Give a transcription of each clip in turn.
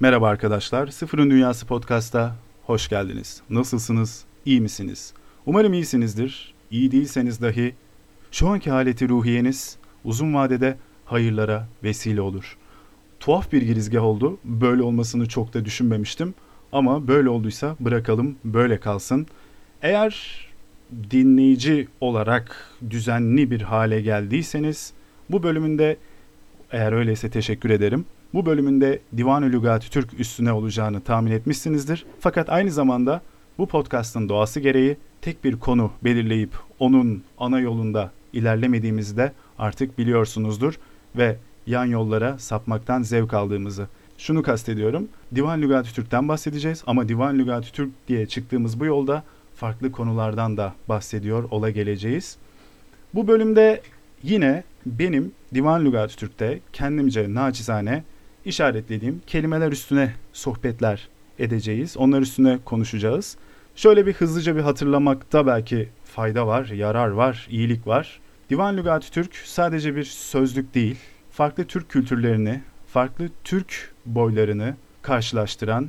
Merhaba arkadaşlar, Sıfırın Dünyası Podcast'a hoş geldiniz. Nasılsınız, iyi misiniz? Umarım iyisinizdir. İyi değilseniz dahi şu anki haleti ruhiyeniz uzun vadede hayırlara vesile olur. Tuhaf bir girizgah oldu. Böyle olmasını çok da düşünmemiştim. Ama böyle olduysa bırakalım böyle kalsın. Eğer dinleyici olarak düzenli bir hale geldiyseniz bu bölümünde eğer öyleyse teşekkür ederim. Bu bölümünde Divan-ı Lügat Türk üstüne olacağını tahmin etmişsinizdir. Fakat aynı zamanda bu podcast'ın doğası gereği tek bir konu belirleyip onun ana yolunda ilerlemediğimizi de artık biliyorsunuzdur ve yan yollara sapmaktan zevk aldığımızı. Şunu kastediyorum. Divan Lügat Türk'ten bahsedeceğiz ama Divan Lügat Türk diye çıktığımız bu yolda farklı konulardan da bahsediyor ola geleceğiz. Bu bölümde yine benim Divan Lügat Türk'te kendimce naçizane işaretlediğim kelimeler üstüne sohbetler edeceğiz. Onlar üstüne konuşacağız. Şöyle bir hızlıca bir hatırlamakta belki fayda var, yarar var, iyilik var. Divan Lügat Türk sadece bir sözlük değil, farklı Türk kültürlerini, farklı Türk boylarını karşılaştıran,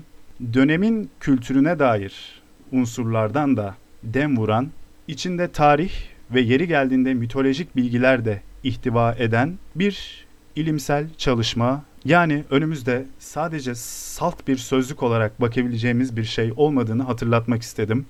dönemin kültürüne dair unsurlardan da dem vuran, içinde tarih ve yeri geldiğinde mitolojik bilgiler de ihtiva eden bir ilimsel çalışma. Yani önümüzde sadece salt bir sözlük olarak bakabileceğimiz bir şey olmadığını hatırlatmak istedim.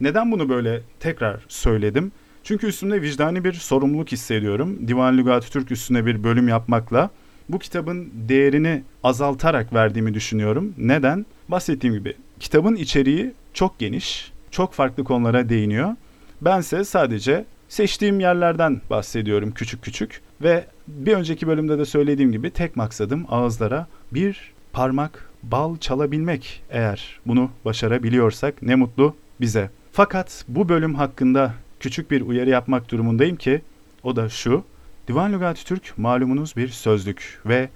Neden bunu böyle tekrar söyledim? Çünkü üstümde vicdani bir sorumluluk hissediyorum. Divan Lügat Türk üstüne bir bölüm yapmakla bu kitabın değerini azaltarak verdiğimi düşünüyorum. Neden? Bahsettiğim gibi kitabın içeriği çok geniş, çok farklı konulara değiniyor. Bense sadece seçtiğim yerlerden bahsediyorum küçük küçük ve bir önceki bölümde de söylediğim gibi tek maksadım ağızlara bir parmak bal çalabilmek eğer bunu başarabiliyorsak ne mutlu bize. Fakat bu bölüm hakkında küçük bir uyarı yapmak durumundayım ki o da şu. Divan Lügati Türk malumunuz bir sözlük ve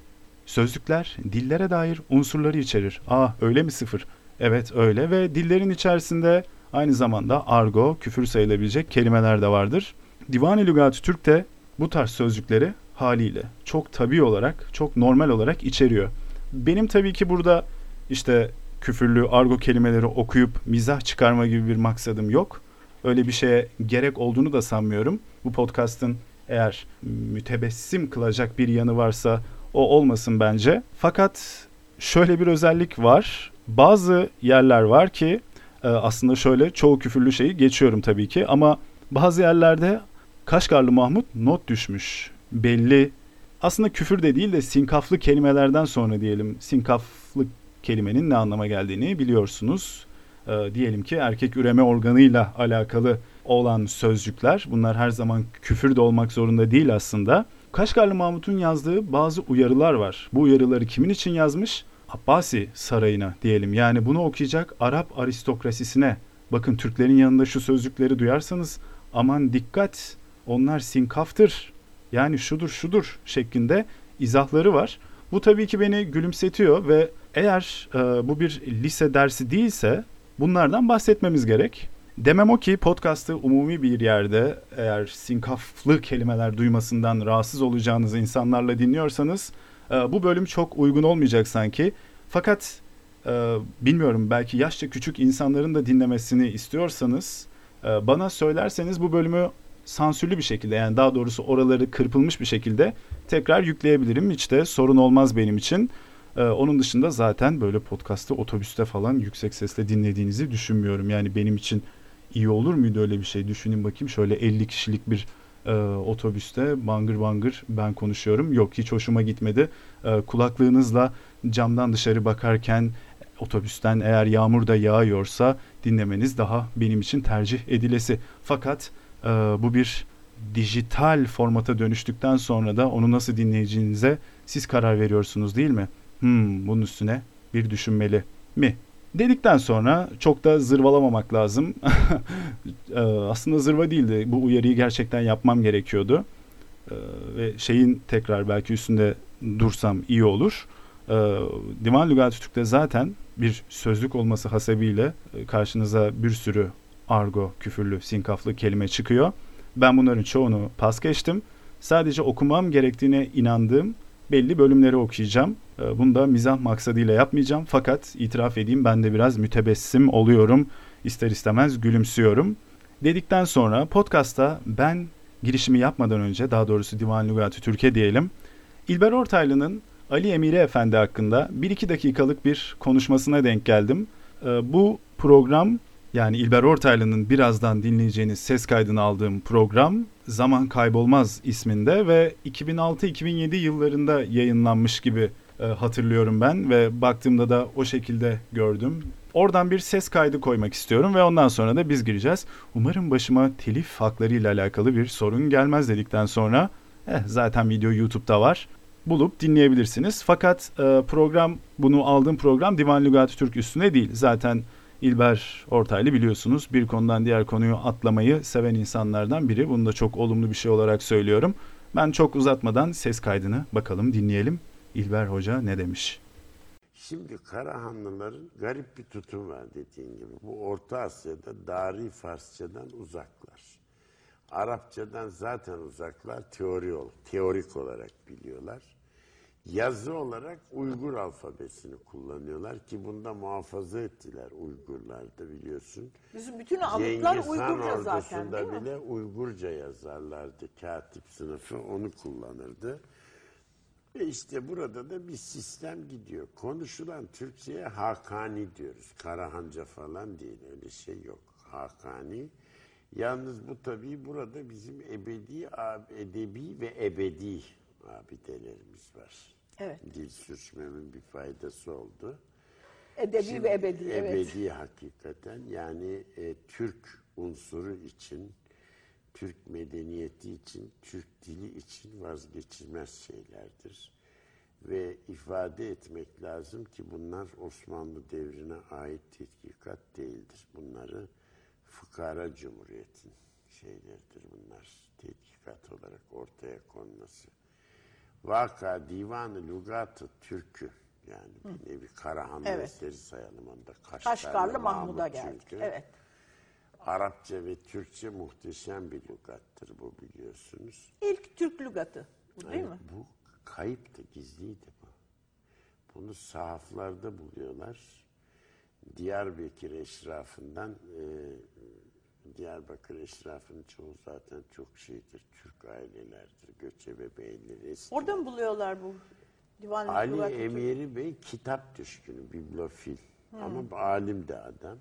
sözlükler dillere dair unsurları içerir. Aa öyle mi sıfır? Evet öyle ve dillerin içerisinde aynı zamanda argo, küfür sayılabilecek kelimeler de vardır. Divan-ı Lügat Türk de bu tarz sözcükleri haliyle çok tabi olarak, çok normal olarak içeriyor. Benim tabii ki burada işte küfürlü argo kelimeleri okuyup mizah çıkarma gibi bir maksadım yok. Öyle bir şeye gerek olduğunu da sanmıyorum. Bu podcast'ın eğer mütebessim kılacak bir yanı varsa o olmasın bence. Fakat şöyle bir özellik var. Bazı yerler var ki e, aslında şöyle çoğu küfürlü şeyi geçiyorum tabii ki ama bazı yerlerde Kaşgarlı Mahmut not düşmüş. Belli aslında küfür de değil de sinkaflı kelimelerden sonra diyelim sinkaflı kelimenin ne anlama geldiğini biliyorsunuz. E, diyelim ki erkek üreme organıyla alakalı olan sözcükler bunlar her zaman küfür de olmak zorunda değil aslında. Kaşgarlı Mahmut'un yazdığı bazı uyarılar var. Bu uyarıları kimin için yazmış? Abbasi sarayına diyelim. Yani bunu okuyacak Arap aristokrasisine. Bakın Türklerin yanında şu sözcükleri duyarsanız aman dikkat onlar sinkaftır. Yani şudur şudur şeklinde izahları var. Bu tabii ki beni gülümsetiyor ve eğer e, bu bir lise dersi değilse bunlardan bahsetmemiz gerek. Demem o ki podcast'ı umumi bir yerde eğer sinkaflı kelimeler duymasından rahatsız olacağınız insanlarla dinliyorsanız e, bu bölüm çok uygun olmayacak sanki. Fakat e, bilmiyorum belki yaşça küçük insanların da dinlemesini istiyorsanız e, bana söylerseniz bu bölümü sansürlü bir şekilde yani daha doğrusu oraları kırpılmış bir şekilde tekrar yükleyebilirim. Hiç de sorun olmaz benim için. Ee, onun dışında zaten böyle podcast'ı otobüste falan yüksek sesle dinlediğinizi düşünmüyorum. Yani benim için iyi olur muydu öyle bir şey? Düşünün bakayım şöyle 50 kişilik bir e, otobüste bangır bangır ben konuşuyorum. Yok hiç hoşuma gitmedi. E, kulaklığınızla camdan dışarı bakarken otobüsten eğer yağmur da yağıyorsa dinlemeniz daha benim için tercih edilesi. Fakat e, bu bir dijital formata dönüştükten sonra da onu nasıl dinleyeceğinize siz karar veriyorsunuz değil mi? Hmm, bunun üstüne bir düşünmeli mi? Dedikten sonra çok da zırvalamamak lazım. Ee, aslında zırva değildi. Bu uyarıyı gerçekten yapmam gerekiyordu. e, ve şeyin tekrar belki üstünde dursam iyi olur. E, Divan Lügat-ı Türk'te zaten bir sözlük olması hasebiyle e, karşınıza bir sürü argo, küfürlü, sinkaflı kelime çıkıyor. Ben bunların çoğunu pas geçtim. Sadece okumam gerektiğine inandığım belli bölümleri okuyacağım. E, bunu da mizah maksadıyla yapmayacağım. Fakat itiraf edeyim ben de biraz mütebessim oluyorum. İster istemez gülümsüyorum. Dedikten sonra podcast'ta ben girişimi yapmadan önce daha doğrusu Divan Lügatı Türkiye diyelim. İlber Ortaylı'nın Ali Emiri Efendi hakkında 1-2 dakikalık bir konuşmasına denk geldim. Ee, bu program yani İlber Ortaylı'nın birazdan dinleyeceğiniz ses kaydını aldığım program Zaman Kaybolmaz isminde ve 2006-2007 yıllarında yayınlanmış gibi e, hatırlıyorum ben ve baktığımda da o şekilde gördüm. Oradan bir ses kaydı koymak istiyorum ve ondan sonra da biz gireceğiz. Umarım başıma telif hakları ile alakalı bir sorun gelmez dedikten sonra eh, zaten video YouTube'da var. Bulup dinleyebilirsiniz. Fakat e, program bunu aldığım program Divan Lügati Türk üstüne değil. Zaten İlber Ortaylı biliyorsunuz bir konudan diğer konuyu atlamayı seven insanlardan biri. Bunu da çok olumlu bir şey olarak söylüyorum. Ben çok uzatmadan ses kaydını bakalım dinleyelim. İlber Hoca ne demiş? Şimdi Karahanlıların garip bir tutum var dediğin gibi. Bu Orta Asya'da Dari Farsçadan uzaklar. Arapçadan zaten uzaklar, teori ol, teorik olarak biliyorlar. Yazı olarak Uygur alfabesini kullanıyorlar ki bunda muhafaza ettiler Uygurlar da biliyorsun. Bizim bütün Han Uygurca zaten ordusunda değil mi? bile Uygurca yazarlardı. Katip sınıfı onu kullanırdı. Ve işte burada da bir sistem gidiyor. Konuşulan Türkçe'ye Hakani diyoruz. Karahanca falan değil. Öyle şey yok. Hakani. Yalnız bu tabii burada bizim ebedi, edebi ve ebedi abidelerimiz var. Evet. Dil sürçmemin bir faydası oldu. Edebi Şimdi ve ebedi. Evet. Ebedi hakikaten. Yani e, Türk unsuru için, Türk medeniyeti için, Türk dili için vazgeçilmez şeylerdir. Ve ifade etmek lazım ki bunlar Osmanlı devrine ait tetkikat değildir. Bunları Fıkara Cumhuriyet'in şeyleridir bunlar. Tetkikat olarak ortaya konması. Vaka Divanı Lugatı Türkü yani bir nevi Karahanlı Evet. sayalım onda. Kaşgarlı, Kaşgarlı Mahmud'a Mahmud geldik. çünkü. Evet. Arapça ve Türkçe muhteşem bir lügattır bu biliyorsunuz. İlk Türk lügatı. Bu değil Yani mi? Bu kayıptı, gizliydi bu. Bunu sahaflarda buluyorlar. Diyarbakır eşrafından, e, Diyarbakır eşrafının çoğu zaten çok şeydir, Türk ailelerdir, göçebe beyleri. eski- Orada mı buluyorlar bu divan Ali? Emiri Bey kitap düşkünü, bibliofil. Ama alim de adam.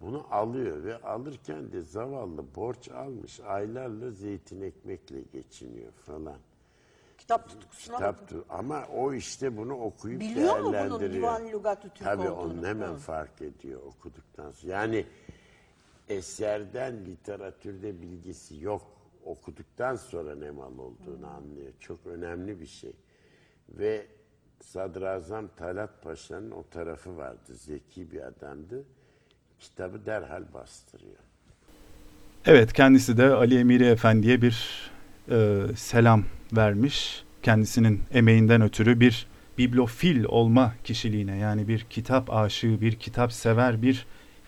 Bunu alıyor ve alırken de zavallı borç almış. Aylarla zeytin ekmekle geçiniyor falan. Kitap tutkusuna Kitap bakın. tu- ama o işte bunu okuyup Biliyor mu bunun değerlendiriyor. divan lügatı Türk Tabii olduğunu? onu hemen Hı. fark ediyor okuduktan sonra. Yani eserden literatürde bilgisi yok. Okuduktan sonra ne mal olduğunu anlıyor. Çok önemli bir şey. Ve Sadrazam Talat Paşa'nın o tarafı vardı. Zeki bir adamdı. Kitabı derhal bastırıyor. Evet kendisi de Ali Emiri Efendi'ye bir e, selam vermiş. Kendisinin emeğinden ötürü bir bibliofil olma kişiliğine yani bir kitap aşığı, bir kitap sever, bir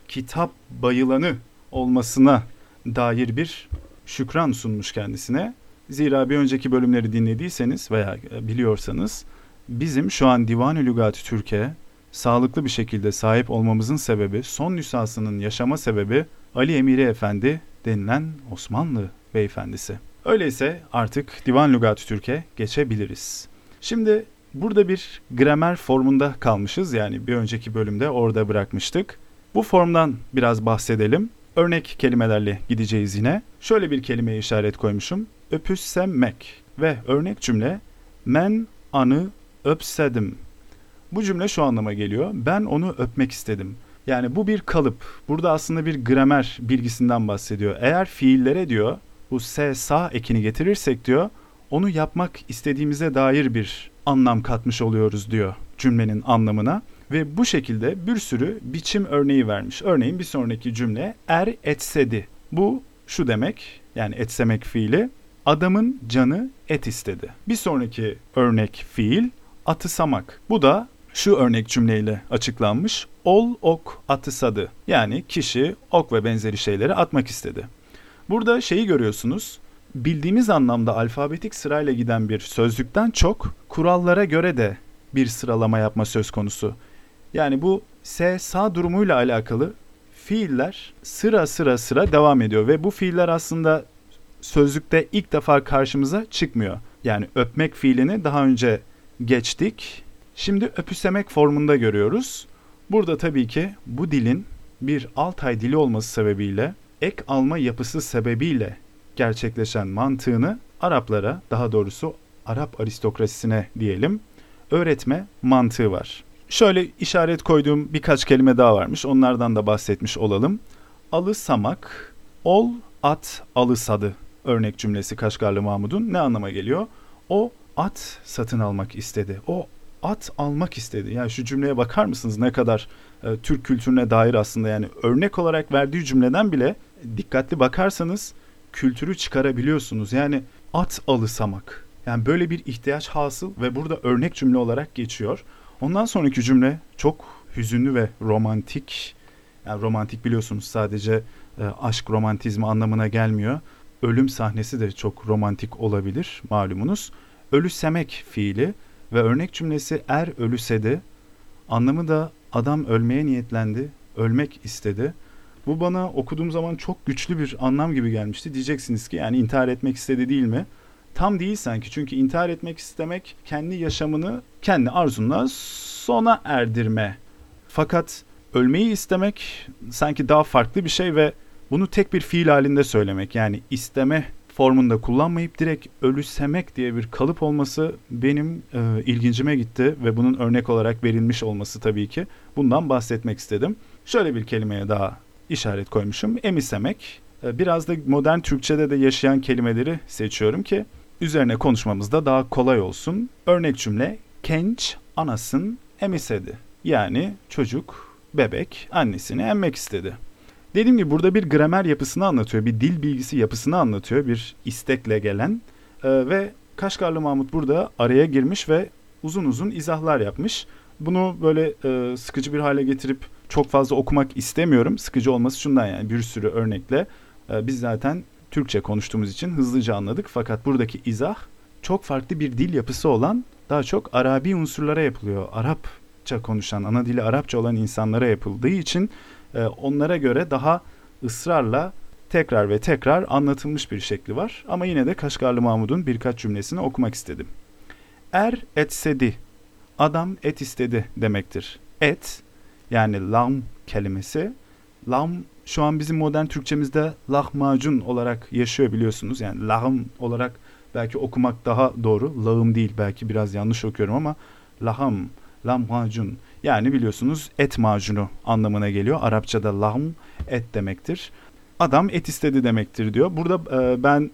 kitap bayılanı olmasına dair bir şükran sunmuş kendisine. Zira bir önceki bölümleri dinlediyseniz veya e, biliyorsanız bizim şu an Divan-ı Lügat-ı Türkiye sağlıklı bir şekilde sahip olmamızın sebebi, son nüshasının yaşama sebebi Ali Emiri Efendi denilen Osmanlı beyefendisi. Öyleyse artık Divan Lügat-ı Türk'e geçebiliriz. Şimdi burada bir gramer formunda kalmışız yani bir önceki bölümde orada bırakmıştık. Bu formdan biraz bahsedelim. Örnek kelimelerle gideceğiz yine. Şöyle bir kelimeye işaret koymuşum. Öpüssemek ve örnek cümle men anı öpsedim. Bu cümle şu anlama geliyor. Ben onu öpmek istedim. Yani bu bir kalıp. Burada aslında bir gramer bilgisinden bahsediyor. Eğer fiillere diyor bu s sa ekini getirirsek diyor onu yapmak istediğimize dair bir anlam katmış oluyoruz diyor cümlenin anlamına ve bu şekilde bir sürü biçim örneği vermiş. Örneğin bir sonraki cümle er etsedi. Bu şu demek yani etsemek fiili Adamın canı et istedi. Bir sonraki örnek fiil atısamak. Bu da şu örnek cümleyle açıklanmış. Ol ok atısadı. Yani kişi ok ve benzeri şeyleri atmak istedi. Burada şeyi görüyorsunuz. Bildiğimiz anlamda alfabetik sırayla giden bir sözlükten çok kurallara göre de bir sıralama yapma söz konusu. Yani bu S sağ durumuyla alakalı fiiller sıra sıra sıra devam ediyor ve bu fiiller aslında sözlükte ilk defa karşımıza çıkmıyor. Yani öpmek fiilini daha önce geçtik. Şimdi öpüsemek formunda görüyoruz. Burada tabii ki bu dilin bir Altay dili olması sebebiyle ek alma yapısı sebebiyle gerçekleşen mantığını Araplara, daha doğrusu Arap aristokrasisine diyelim, öğretme mantığı var. Şöyle işaret koyduğum birkaç kelime daha varmış. Onlardan da bahsetmiş olalım. Alısamak, ol at alısadı örnek cümlesi Kaşgarlı Mahmud'un ne anlama geliyor? O at satın almak istedi. O at almak istedi. Yani şu cümleye bakar mısınız ne kadar e, Türk kültürüne dair aslında yani örnek olarak verdiği cümleden bile dikkatli bakarsanız kültürü çıkarabiliyorsunuz. Yani at alısamak. Yani böyle bir ihtiyaç hasıl ve burada örnek cümle olarak geçiyor. Ondan sonraki cümle çok hüzünlü ve romantik. Yani romantik biliyorsunuz sadece e, aşk romantizmi anlamına gelmiyor. Ölüm sahnesi de çok romantik olabilir malumunuz. Ölüsemek fiili ve örnek cümlesi er ölüsedi. Anlamı da adam ölmeye niyetlendi, ölmek istedi. Bu bana okuduğum zaman çok güçlü bir anlam gibi gelmişti. Diyeceksiniz ki yani intihar etmek istedi değil mi? Tam değil sanki çünkü intihar etmek istemek kendi yaşamını kendi arzunla sona erdirme. Fakat ölmeyi istemek sanki daha farklı bir şey ve bunu tek bir fiil halinde söylemek yani isteme formunda kullanmayıp direkt ölüsemek diye bir kalıp olması benim e, ilgincime gitti ve bunun örnek olarak verilmiş olması tabii ki bundan bahsetmek istedim. Şöyle bir kelimeye daha işaret koymuşum. Emisemek. E, biraz da modern Türkçe'de de yaşayan kelimeleri seçiyorum ki üzerine konuşmamızda daha kolay olsun. Örnek cümle genç anasın emisedi. Yani çocuk, bebek annesini emmek istedi. Dediğim gibi burada bir gramer yapısını anlatıyor, bir dil bilgisi yapısını anlatıyor, bir istekle gelen ee, ve Kaşgarlı Mahmut burada araya girmiş ve uzun uzun izahlar yapmış. Bunu böyle e, sıkıcı bir hale getirip çok fazla okumak istemiyorum. Sıkıcı olması şundan yani bir sürü örnekle e, biz zaten Türkçe konuştuğumuz için hızlıca anladık. Fakat buradaki izah çok farklı bir dil yapısı olan daha çok Arabi unsurlara yapılıyor. Arapça konuşan, ana dili Arapça olan insanlara yapıldığı için e, onlara göre daha ısrarla tekrar ve tekrar anlatılmış bir şekli var. Ama yine de Kaşgarlı Mahmud'un birkaç cümlesini okumak istedim. Er etsedi, adam et istedi demektir. Et yani lam kelimesi, lam şu an bizim modern Türkçemizde lahmacun olarak yaşıyor biliyorsunuz. Yani lahım olarak belki okumak daha doğru. Lağım değil belki biraz yanlış okuyorum ama laham, lahmacun yani biliyorsunuz et macunu anlamına geliyor. Arapçada lahm et demektir. Adam et istedi demektir diyor. Burada e, ben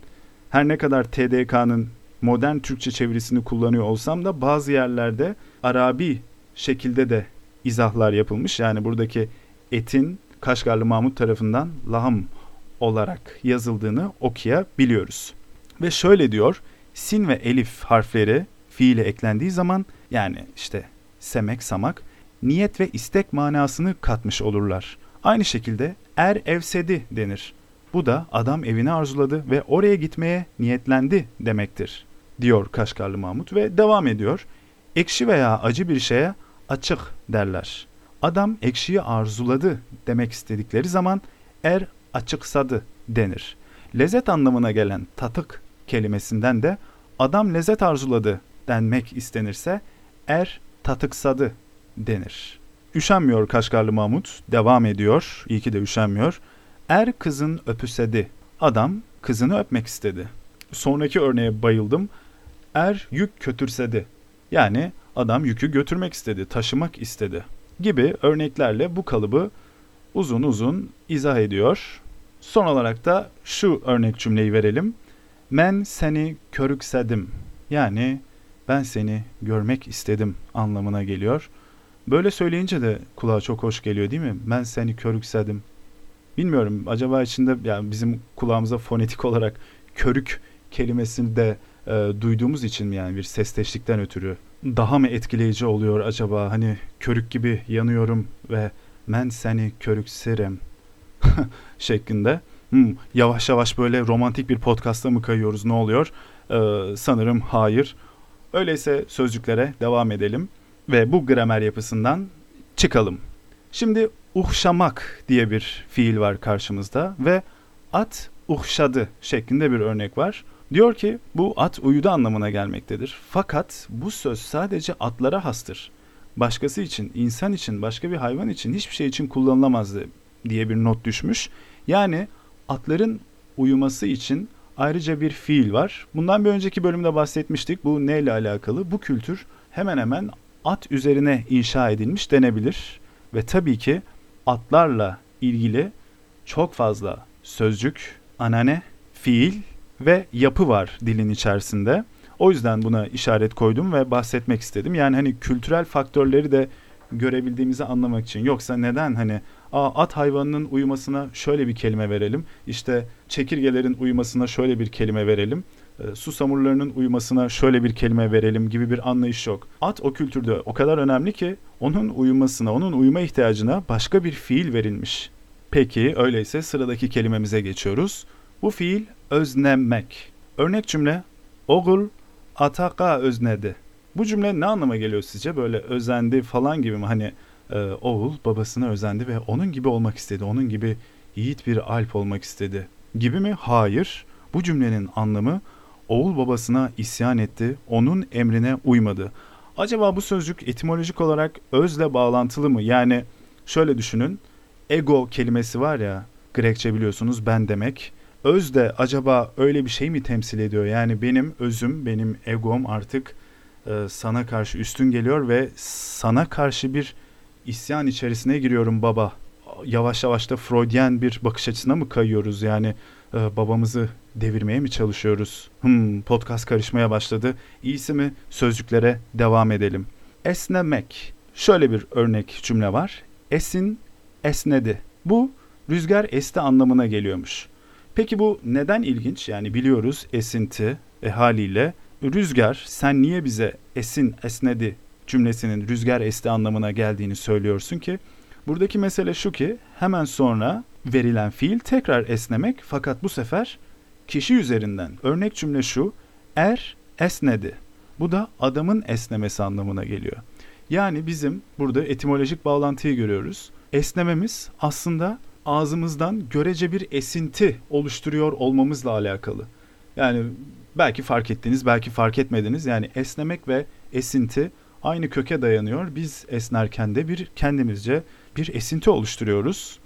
her ne kadar TDK'nın modern Türkçe çevirisini kullanıyor olsam da bazı yerlerde Arabi şekilde de izahlar yapılmış. Yani buradaki etin Kaşgarlı Mahmut tarafından lahım olarak yazıldığını okuyabiliyoruz. Ve şöyle diyor, sin ve elif harfleri fiile eklendiği zaman yani işte semek, samak niyet ve istek manasını katmış olurlar. Aynı şekilde er evsedi denir. Bu da adam evini arzuladı ve oraya gitmeye niyetlendi demektir, diyor Kaşgarlı Mahmut ve devam ediyor. Ekşi veya acı bir şeye açık derler. Adam ekşiyi arzuladı demek istedikleri zaman er açıksadı denir. Lezzet anlamına gelen tatık kelimesinden de adam lezzet arzuladı denmek istenirse er tatıksadı denir. Üşenmiyor Kaşgarlı Mahmut, devam ediyor, iyi ki de üşenmiyor. Er kızın öpüsedi, adam kızını öpmek istedi. Sonraki örneğe bayıldım. Er yük kötürsedi, yani adam yükü götürmek istedi, taşımak istedi gibi örneklerle bu kalıbı uzun uzun izah ediyor. Son olarak da şu örnek cümleyi verelim. Men seni körüksedim. Yani ben seni görmek istedim anlamına geliyor. Böyle söyleyince de kulağa çok hoş geliyor değil mi? Ben seni körüksedim. Bilmiyorum acaba içinde yani bizim kulağımıza fonetik olarak körük kelimesini de e, duyduğumuz için mi yani bir sesteşlikten ötürü daha mı etkileyici oluyor acaba? Hani körük gibi yanıyorum ve men seni körükserim şeklinde. Hmm, yavaş yavaş böyle romantik bir podcast'a mı kayıyoruz ne oluyor? Ee, sanırım hayır. Öyleyse sözcüklere devam edelim ve bu gramer yapısından çıkalım. Şimdi uhşamak diye bir fiil var karşımızda ve at uhşadı şeklinde bir örnek var. Diyor ki bu at uyudu anlamına gelmektedir. Fakat bu söz sadece atlara hastır. Başkası için, insan için, başka bir hayvan için hiçbir şey için kullanılamazdı diye bir not düşmüş. Yani atların uyuması için ayrıca bir fiil var. Bundan bir önceki bölümde bahsetmiştik. Bu neyle alakalı? Bu kültür hemen hemen at üzerine inşa edilmiş denebilir. Ve tabii ki atlarla ilgili çok fazla sözcük, anane, fiil ve yapı var dilin içerisinde. O yüzden buna işaret koydum ve bahsetmek istedim. Yani hani kültürel faktörleri de görebildiğimizi anlamak için. Yoksa neden hani Aa, at hayvanının uyumasına şöyle bir kelime verelim. İşte çekirgelerin uyumasına şöyle bir kelime verelim. E, susamurlarının uyumasına şöyle bir kelime verelim gibi bir anlayış yok. At o kültürde o kadar önemli ki onun uyumasına, onun uyuma ihtiyacına başka bir fiil verilmiş. Peki öyleyse sıradaki kelimemize geçiyoruz. Bu fiil öznemek. Örnek cümle Oğul ataka öznedi. Bu cümle ne anlama geliyor sizce? Böyle özendi falan gibi mi? Hani e, oğul babasına özendi ve onun gibi olmak istedi. Onun gibi yiğit bir alp olmak istedi. Gibi mi? Hayır. Bu cümlenin anlamı oğul babasına isyan etti, onun emrine uymadı. Acaba bu sözcük etimolojik olarak özle bağlantılı mı? Yani şöyle düşünün. Ego kelimesi var ya, Grekçe biliyorsunuz ben demek. Öz de acaba öyle bir şey mi temsil ediyor? Yani benim özüm, benim egom artık e, sana karşı üstün geliyor ve sana karşı bir isyan içerisine giriyorum baba. Yavaş yavaş da Freudian bir bakış açısına mı kayıyoruz? Yani e, babamızı devirmeye mi çalışıyoruz? Hmm, podcast karışmaya başladı. İyisi mi sözcüklere devam edelim. Esnemek. Şöyle bir örnek cümle var. Esin, esnedi. Bu rüzgar esti anlamına geliyormuş. Peki bu neden ilginç? Yani biliyoruz esinti e, haliyle rüzgar sen niye bize esin esnedi cümlesinin rüzgar esti anlamına geldiğini söylüyorsun ki buradaki mesele şu ki hemen sonra verilen fiil tekrar esnemek fakat bu sefer kişi üzerinden. Örnek cümle şu er esnedi. Bu da adamın esnemesi anlamına geliyor. Yani bizim burada etimolojik bağlantıyı görüyoruz. Esnememiz aslında ağzımızdan görece bir esinti oluşturuyor olmamızla alakalı. Yani belki fark ettiniz, belki fark etmediniz. Yani esnemek ve esinti aynı köke dayanıyor. Biz esnerken de bir kendimizce bir esinti oluşturuyoruz.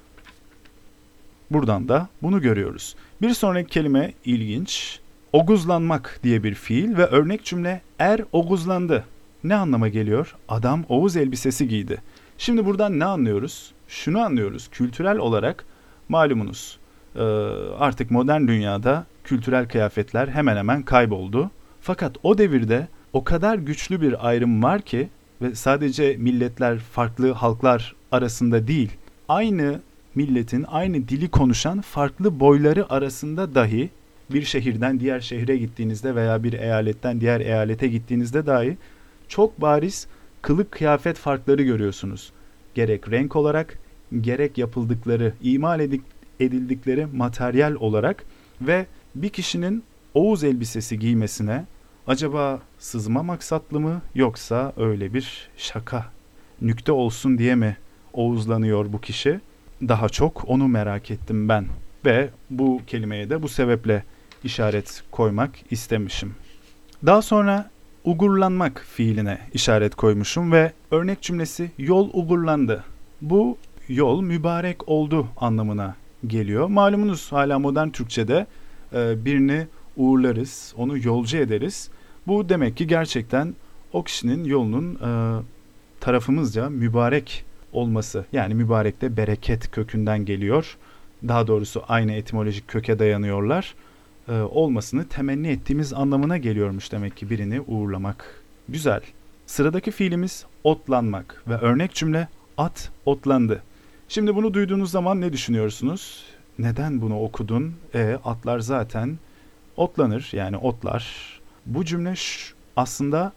Buradan da bunu görüyoruz. Bir sonraki kelime ilginç. Oguzlanmak diye bir fiil ve örnek cümle er oguzlandı. Ne anlama geliyor? Adam Oğuz elbisesi giydi. Şimdi buradan ne anlıyoruz? Şunu anlıyoruz. Kültürel olarak malumunuz artık modern dünyada kültürel kıyafetler hemen hemen kayboldu. Fakat o devirde o kadar güçlü bir ayrım var ki ve sadece milletler, farklı halklar arasında değil, aynı milletin aynı dili konuşan farklı boyları arasında dahi bir şehirden diğer şehre gittiğinizde veya bir eyaletten diğer eyalete gittiğinizde dahi çok bariz kılık kıyafet farkları görüyorsunuz. Gerek renk olarak, gerek yapıldıkları, imal edildikleri materyal olarak ve bir kişinin Oğuz elbisesi giymesine acaba sızma maksatlı mı yoksa öyle bir şaka, nükte olsun diye mi Oğuzlanıyor bu kişi? Daha çok onu merak ettim ben ve bu kelimeye de bu sebeple işaret koymak istemişim. Daha sonra ugurlanmak fiiline işaret koymuşum ve örnek cümlesi yol ugurlandı. Bu yol mübarek oldu anlamına geliyor. Malumunuz hala modern Türkçe'de e, birini uğurlarız, onu yolcu ederiz. Bu demek ki gerçekten o kişinin yolunun e, tarafımızca mübarek olması. Yani mübarek de bereket kökünden geliyor. Daha doğrusu aynı etimolojik köke dayanıyorlar. E, olmasını temenni ettiğimiz anlamına geliyormuş demek ki birini uğurlamak. Güzel. Sıradaki fiilimiz otlanmak ve örnek cümle at otlandı. Şimdi bunu duyduğunuz zaman ne düşünüyorsunuz? Neden bunu okudun? E, atlar zaten otlanır yani otlar. Bu cümle aslında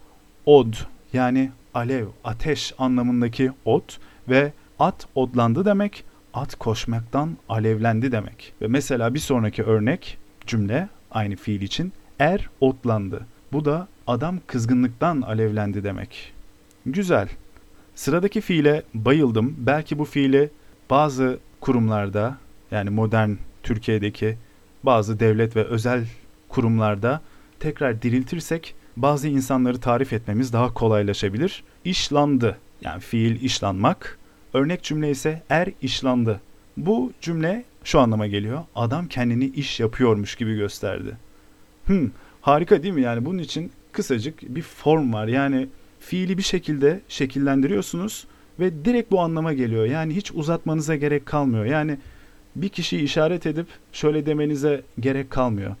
od yani alev, ateş anlamındaki ot ve at odlandı demek, at koşmaktan alevlendi demek. Ve mesela bir sonraki örnek cümle aynı fiil için er otlandı. Bu da adam kızgınlıktan alevlendi demek. Güzel. Sıradaki fiile bayıldım. Belki bu fiili bazı kurumlarda yani modern Türkiye'deki bazı devlet ve özel kurumlarda tekrar diriltirsek bazı insanları tarif etmemiz daha kolaylaşabilir. İşlandı yani fiil işlanmak. Örnek cümle ise er işlandı. Bu cümle şu anlama geliyor. Adam kendini iş yapıyormuş gibi gösterdi. Hmm, harika değil mi? Yani bunun için kısacık bir form var. Yani fiili bir şekilde şekillendiriyorsunuz ve direkt bu anlama geliyor. Yani hiç uzatmanıza gerek kalmıyor. Yani bir kişiyi işaret edip şöyle demenize gerek kalmıyor.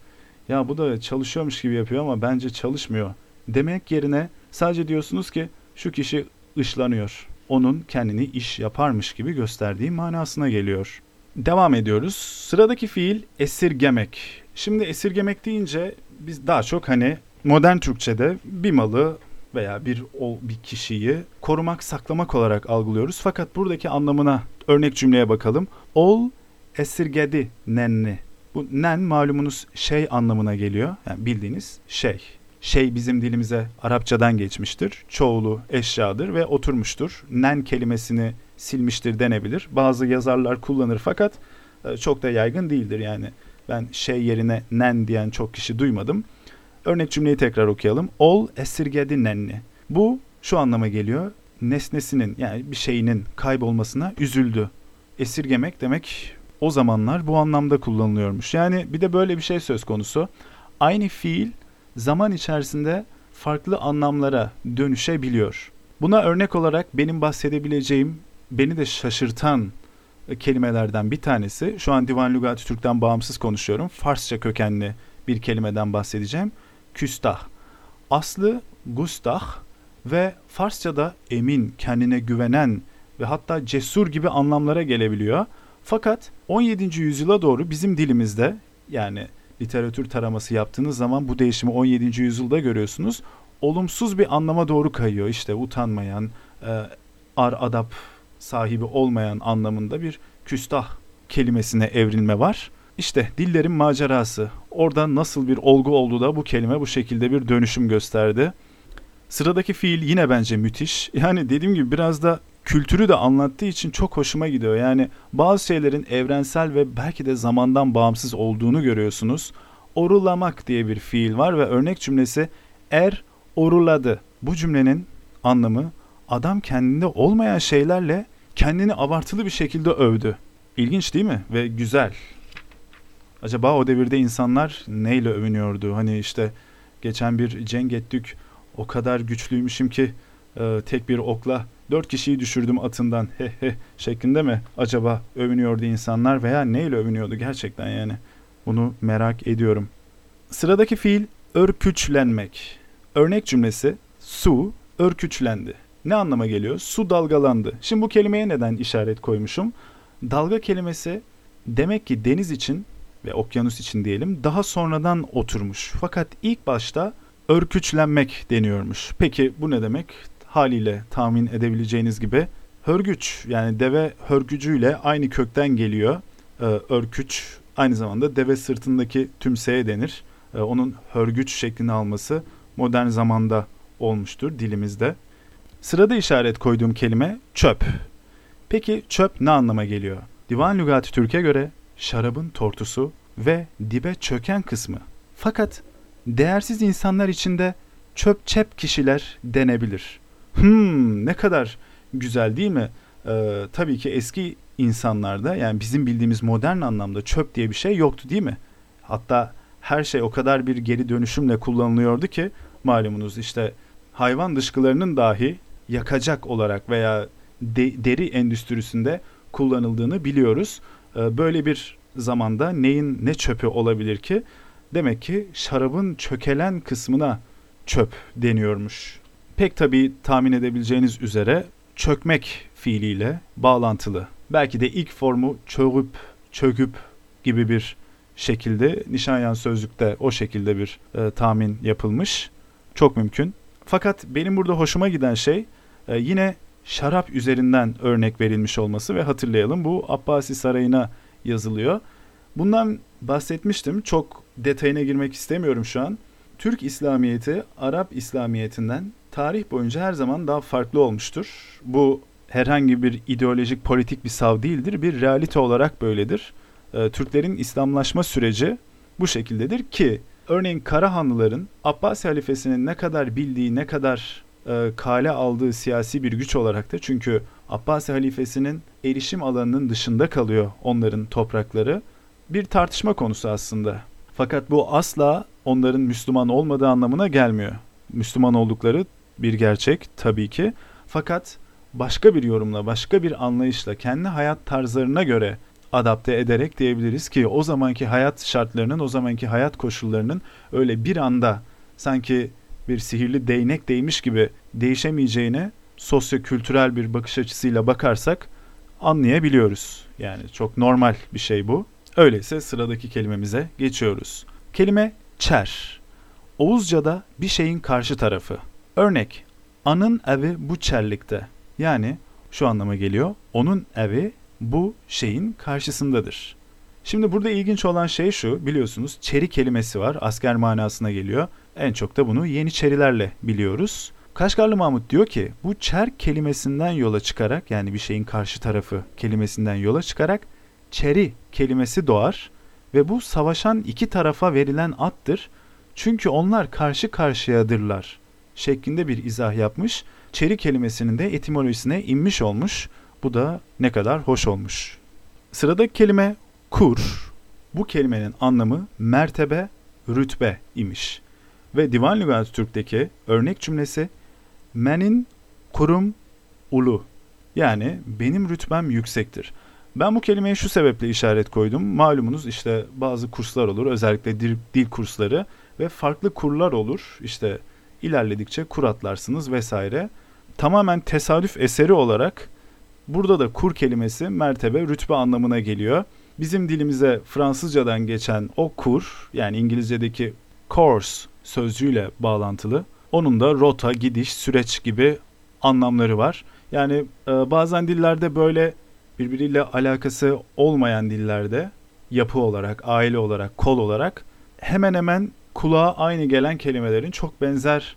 Ya bu da çalışıyormuş gibi yapıyor ama bence çalışmıyor. Demek yerine sadece diyorsunuz ki şu kişi ışlanıyor. Onun kendini iş yaparmış gibi gösterdiği manasına geliyor. Devam ediyoruz. Sıradaki fiil esirgemek. Şimdi esirgemek deyince biz daha çok hani modern Türkçe'de bir malı veya bir o bir kişiyi korumak, saklamak olarak algılıyoruz. Fakat buradaki anlamına örnek cümleye bakalım. Ol esirgedi nenni. Bu nen malumunuz şey anlamına geliyor. Yani bildiğiniz şey. Şey bizim dilimize Arapçadan geçmiştir. Çoğulu eşyadır ve oturmuştur. Nen kelimesini silmiştir denebilir. Bazı yazarlar kullanır fakat e, çok da yaygın değildir yani. Ben şey yerine nen diyen çok kişi duymadım. Örnek cümleyi tekrar okuyalım. Ol esirgedi nenni. Bu şu anlama geliyor. Nesnesinin yani bir şeyinin kaybolmasına üzüldü. Esirgemek demek o zamanlar bu anlamda kullanılıyormuş. Yani bir de böyle bir şey söz konusu. Aynı fiil zaman içerisinde farklı anlamlara dönüşebiliyor. Buna örnek olarak benim bahsedebileceğim, beni de şaşırtan kelimelerden bir tanesi, şu an Divan Lügati Türk'ten bağımsız konuşuyorum. Farsça kökenli bir kelimeden bahsedeceğim. Küstah. Aslı gustah ve Farsçada emin, kendine güvenen ve hatta cesur gibi anlamlara gelebiliyor. Fakat 17. yüzyıla doğru bizim dilimizde yani literatür taraması yaptığınız zaman bu değişimi 17. yüzyılda görüyorsunuz. Olumsuz bir anlama doğru kayıyor. İşte utanmayan, e, ar adap sahibi olmayan anlamında bir küstah kelimesine evrilme var. İşte dillerin macerası. Orada nasıl bir olgu oldu da bu kelime bu şekilde bir dönüşüm gösterdi. Sıradaki fiil yine bence müthiş. Yani dediğim gibi biraz da kültürü de anlattığı için çok hoşuma gidiyor. Yani bazı şeylerin evrensel ve belki de zamandan bağımsız olduğunu görüyorsunuz. Orulamak diye bir fiil var ve örnek cümlesi er oruladı. Bu cümlenin anlamı adam kendinde olmayan şeylerle kendini abartılı bir şekilde övdü. İlginç değil mi? Ve güzel. Acaba o devirde insanlar neyle övünüyordu? Hani işte geçen bir cenk ettik o kadar güçlüymüşüm ki e, tek bir okla dört kişiyi düşürdüm atından he he şeklinde mi acaba övünüyordu insanlar veya neyle övünüyordu gerçekten yani bunu merak ediyorum. Sıradaki fiil örküçlenmek. Örnek cümlesi su örküçlendi. Ne anlama geliyor? Su dalgalandı. Şimdi bu kelimeye neden işaret koymuşum? Dalga kelimesi demek ki deniz için ve okyanus için diyelim daha sonradan oturmuş. Fakat ilk başta örküçlenmek deniyormuş. Peki bu ne demek? Haliyle tahmin edebileceğiniz gibi hörgüç yani deve hörgücüyle aynı kökten geliyor. Ee, örküç aynı zamanda deve sırtındaki tümseye denir. Ee, onun hörgüç şeklini alması modern zamanda olmuştur dilimizde. Sırada işaret koyduğum kelime çöp. Peki çöp ne anlama geliyor? Divan Lügati Türk'e göre şarabın tortusu ve dibe çöken kısmı. Fakat değersiz insanlar içinde çöp çep kişiler denebilir. Hmm ne kadar güzel değil mi? Ee, tabii ki eski insanlarda yani bizim bildiğimiz modern anlamda çöp diye bir şey yoktu değil mi? Hatta her şey o kadar bir geri dönüşümle kullanılıyordu ki malumunuz işte hayvan dışkılarının dahi yakacak olarak veya de, deri endüstrisinde kullanıldığını biliyoruz. Ee, böyle bir zamanda neyin ne çöpü olabilir ki? Demek ki şarabın çökelen kısmına çöp deniyormuş. Pek tabii tahmin edebileceğiniz üzere çökmek fiiliyle bağlantılı. Belki de ilk formu çöküp, çöküp gibi bir şekilde Nişanyan Sözlük'te o şekilde bir e, tahmin yapılmış. Çok mümkün. Fakat benim burada hoşuma giden şey e, yine şarap üzerinden örnek verilmiş olması ve hatırlayalım bu Abbasi Sarayı'na yazılıyor. Bundan bahsetmiştim. Çok detayına girmek istemiyorum şu an. Türk İslamiyeti Arap İslamiyetinden tarih boyunca her zaman daha farklı olmuştur. Bu herhangi bir ideolojik politik bir sav değildir. Bir realite olarak böyledir. Ee, Türklerin İslamlaşma süreci bu şekildedir ki örneğin Karahanlıların Abbasi halifesinin ne kadar bildiği, ne kadar e, kale aldığı siyasi bir güç olarak da çünkü Abbasi halifesinin erişim alanının dışında kalıyor onların toprakları. Bir tartışma konusu aslında. Fakat bu asla onların Müslüman olmadığı anlamına gelmiyor. Müslüman oldukları bir gerçek tabii ki. Fakat başka bir yorumla, başka bir anlayışla, kendi hayat tarzlarına göre adapte ederek diyebiliriz ki o zamanki hayat şartlarının, o zamanki hayat koşullarının öyle bir anda sanki bir sihirli değnek değmiş gibi değişemeyeceğine sosyo-kültürel bir bakış açısıyla bakarsak anlayabiliyoruz. Yani çok normal bir şey bu. Öyleyse sıradaki kelimemize geçiyoruz. Kelime çer. Oğuzca'da bir şeyin karşı tarafı. Örnek, anın evi bu çerlikte. Yani şu anlama geliyor. Onun evi bu şeyin karşısındadır. Şimdi burada ilginç olan şey şu, biliyorsunuz çeri kelimesi var, asker manasına geliyor. En çok da bunu Yeniçerilerle biliyoruz. Kaşgarlı Mahmut diyor ki bu çer kelimesinden yola çıkarak yani bir şeyin karşı tarafı kelimesinden yola çıkarak çeri kelimesi doğar ve bu savaşan iki tarafa verilen attır. Çünkü onlar karşı karşıyadırlar şeklinde bir izah yapmış. Çeri kelimesinin de etimolojisine inmiş olmuş. Bu da ne kadar hoş olmuş. Sıradaki kelime kur. Bu kelimenin anlamı mertebe, rütbe imiş. Ve Divan Lügat Türk'teki örnek cümlesi menin kurum ulu. Yani benim rütbem yüksektir. Ben bu kelimeye şu sebeple işaret koydum. Malumunuz işte bazı kurslar olur özellikle dil, dil kursları ve farklı kurlar olur. İşte ilerledikçe kur atlarsınız vesaire. Tamamen tesadüf eseri olarak burada da kur kelimesi mertebe, rütbe anlamına geliyor. Bizim dilimize Fransızcadan geçen o kur yani İngilizce'deki course sözcüğüyle bağlantılı. Onun da rota, gidiş, süreç gibi anlamları var. Yani e, bazen dillerde böyle birbiriyle alakası olmayan dillerde yapı olarak, aile olarak, kol olarak hemen hemen kulağa aynı gelen kelimelerin çok benzer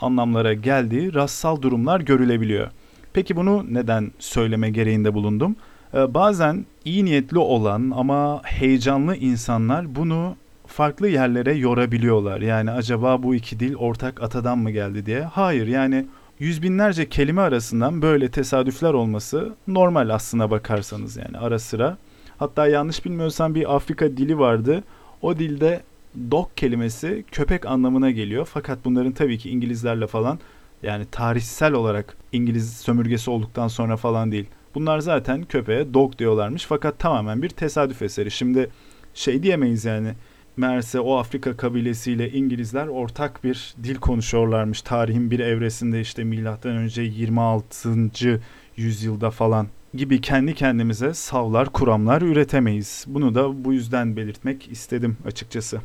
anlamlara geldiği rastsal durumlar görülebiliyor. Peki bunu neden söyleme gereğinde bulundum? Ee, bazen iyi niyetli olan ama heyecanlı insanlar bunu farklı yerlere yorabiliyorlar. Yani acaba bu iki dil ortak atadan mı geldi diye. Hayır yani yüz binlerce kelime arasından böyle tesadüfler olması normal aslına bakarsanız yani ara sıra. Hatta yanlış bilmiyorsam bir Afrika dili vardı. O dilde dog kelimesi köpek anlamına geliyor. Fakat bunların tabii ki İngilizlerle falan yani tarihsel olarak İngiliz sömürgesi olduktan sonra falan değil. Bunlar zaten köpeğe dog diyorlarmış fakat tamamen bir tesadüf eseri. Şimdi şey diyemeyiz yani meğerse o Afrika kabilesiyle İngilizler ortak bir dil konuşuyorlarmış. Tarihin bir evresinde işte milattan önce 26. yüzyılda falan gibi kendi kendimize savlar, kuramlar üretemeyiz. Bunu da bu yüzden belirtmek istedim açıkçası.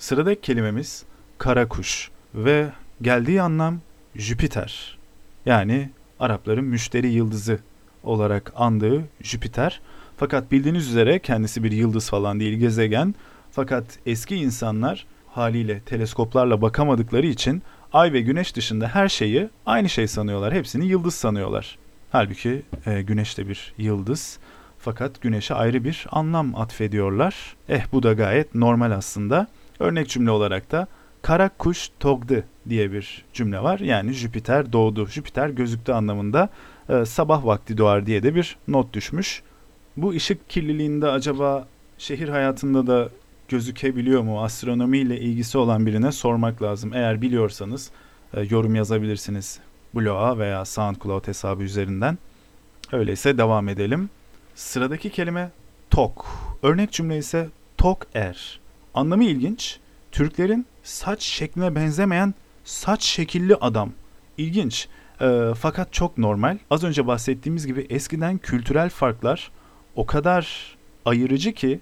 Sıradaki kelimemiz kara kuş ve geldiği anlam Jüpiter. Yani Arapların müşteri yıldızı olarak andığı Jüpiter. Fakat bildiğiniz üzere kendisi bir yıldız falan değil gezegen. Fakat eski insanlar haliyle teleskoplarla bakamadıkları için ay ve güneş dışında her şeyi aynı şey sanıyorlar. Hepsini yıldız sanıyorlar. Halbuki e, güneş de bir yıldız. Fakat güneşe ayrı bir anlam atfediyorlar. Eh bu da gayet normal aslında. Örnek cümle olarak da kara kuş togdu diye bir cümle var. Yani Jüpiter doğdu. Jüpiter gözüktü anlamında e, sabah vakti doğar diye de bir not düşmüş. Bu ışık kirliliğinde acaba şehir hayatında da gözükebiliyor mu? Astronomiyle ilgisi olan birine sormak lazım. Eğer biliyorsanız e, yorum yazabilirsiniz bloğa veya SoundCloud hesabı üzerinden. Öyleyse devam edelim. Sıradaki kelime tok. Örnek cümle ise tok er. Anlamı ilginç. Türklerin saç şekline benzemeyen saç şekilli adam. İlginç. E, fakat çok normal. Az önce bahsettiğimiz gibi eskiden kültürel farklar o kadar ayırıcı ki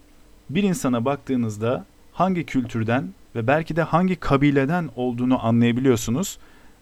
bir insana baktığınızda hangi kültürden ve belki de hangi kabileden olduğunu anlayabiliyorsunuz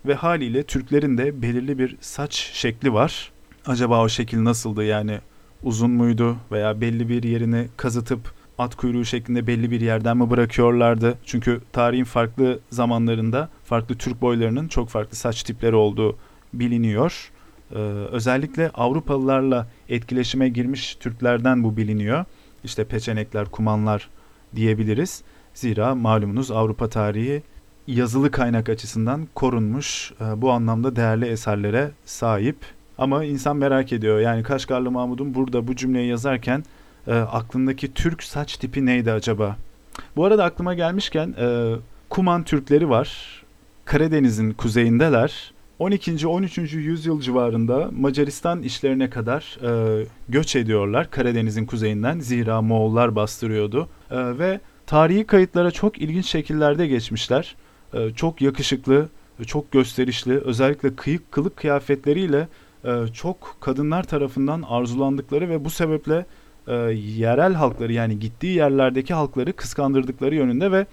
ve haliyle Türklerin de belirli bir saç şekli var. Acaba o şekil nasıldı yani uzun muydu veya belli bir yerini kazıtıp at kuyruğu şeklinde belli bir yerden mi bırakıyorlardı? Çünkü tarihin farklı zamanlarında farklı Türk boylarının çok farklı saç tipleri olduğu biliniyor. Ee, özellikle Avrupalılarla etkileşime girmiş Türklerden bu biliniyor. İşte peçenekler, kumanlar diyebiliriz. Zira malumunuz Avrupa tarihi yazılı kaynak açısından korunmuş, e, bu anlamda değerli eserlere sahip. Ama insan merak ediyor. Yani Kaşgarlı Mahmud'un burada bu cümleyi yazarken e, aklındaki Türk saç tipi neydi acaba? Bu arada aklıma gelmişken e, Kuman Türkleri var. Karadeniz'in kuzeyindeler. 12. 13. yüzyıl civarında Macaristan işlerine kadar e, göç ediyorlar Karadeniz'in kuzeyinden. Zira Moğollar bastırıyordu. E, ve tarihi kayıtlara çok ilginç şekillerde geçmişler. E, çok yakışıklı, çok gösterişli, özellikle kıyık kılık kıyafetleriyle e, çok kadınlar tarafından arzulandıkları ve bu sebeple e, yerel halkları yani gittiği yerlerdeki halkları kıskandırdıkları yönünde ve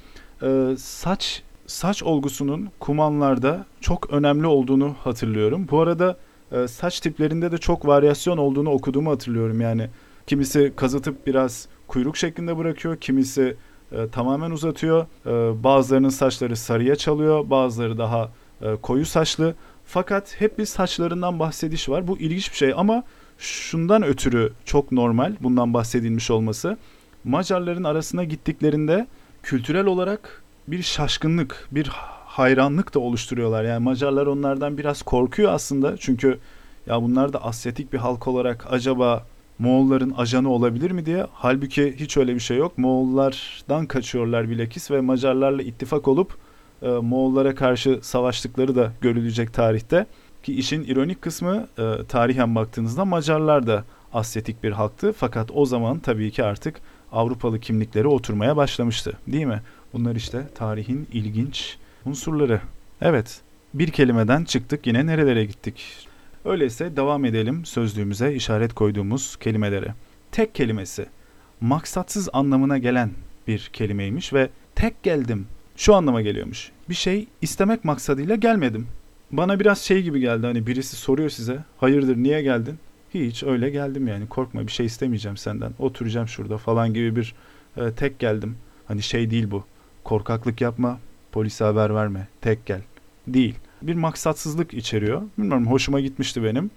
e, saç saç olgusunun kumanlarda çok önemli olduğunu hatırlıyorum. Bu arada e, saç tiplerinde de çok varyasyon olduğunu okuduğumu hatırlıyorum. Yani kimisi kazıtıp biraz kuyruk şeklinde bırakıyor, kimisi e, tamamen uzatıyor. E, bazılarının saçları sarıya çalıyor, bazıları daha e, koyu saçlı. Fakat hep bir saçlarından bahsediş var. Bu ilginç bir şey ama şundan ötürü çok normal bundan bahsedilmiş olması. Macarların arasına gittiklerinde kültürel olarak bir şaşkınlık, bir hayranlık da oluşturuyorlar. Yani Macarlar onlardan biraz korkuyor aslında. Çünkü ya bunlar da Asyatik bir halk olarak acaba Moğolların ajanı olabilir mi diye. Halbuki hiç öyle bir şey yok. Moğollardan kaçıyorlar bilakis ve Macarlarla ittifak olup e, Moğollara karşı savaştıkları da görülecek tarihte. Ki işin ironik kısmı e, tarihen baktığınızda Macarlar da Asyatik bir halktı. Fakat o zaman tabii ki artık Avrupalı kimlikleri oturmaya başlamıştı. Değil mi? Bunlar işte tarihin ilginç unsurları. Evet, bir kelimeden çıktık yine nerelere gittik? Öyleyse devam edelim sözlüğümüze işaret koyduğumuz kelimelere. Tek kelimesi maksatsız anlamına gelen bir kelimeymiş ve tek geldim şu anlama geliyormuş. Bir şey istemek maksadıyla gelmedim. Bana biraz şey gibi geldi hani birisi soruyor size hayırdır niye geldin? Hiç öyle geldim yani korkma bir şey istemeyeceğim senden oturacağım şurada falan gibi bir e, tek geldim. Hani şey değil bu korkaklık yapma polise haber verme tek gel değil. Bir maksatsızlık içeriyor. Bilmiyorum hoşuma gitmişti benim.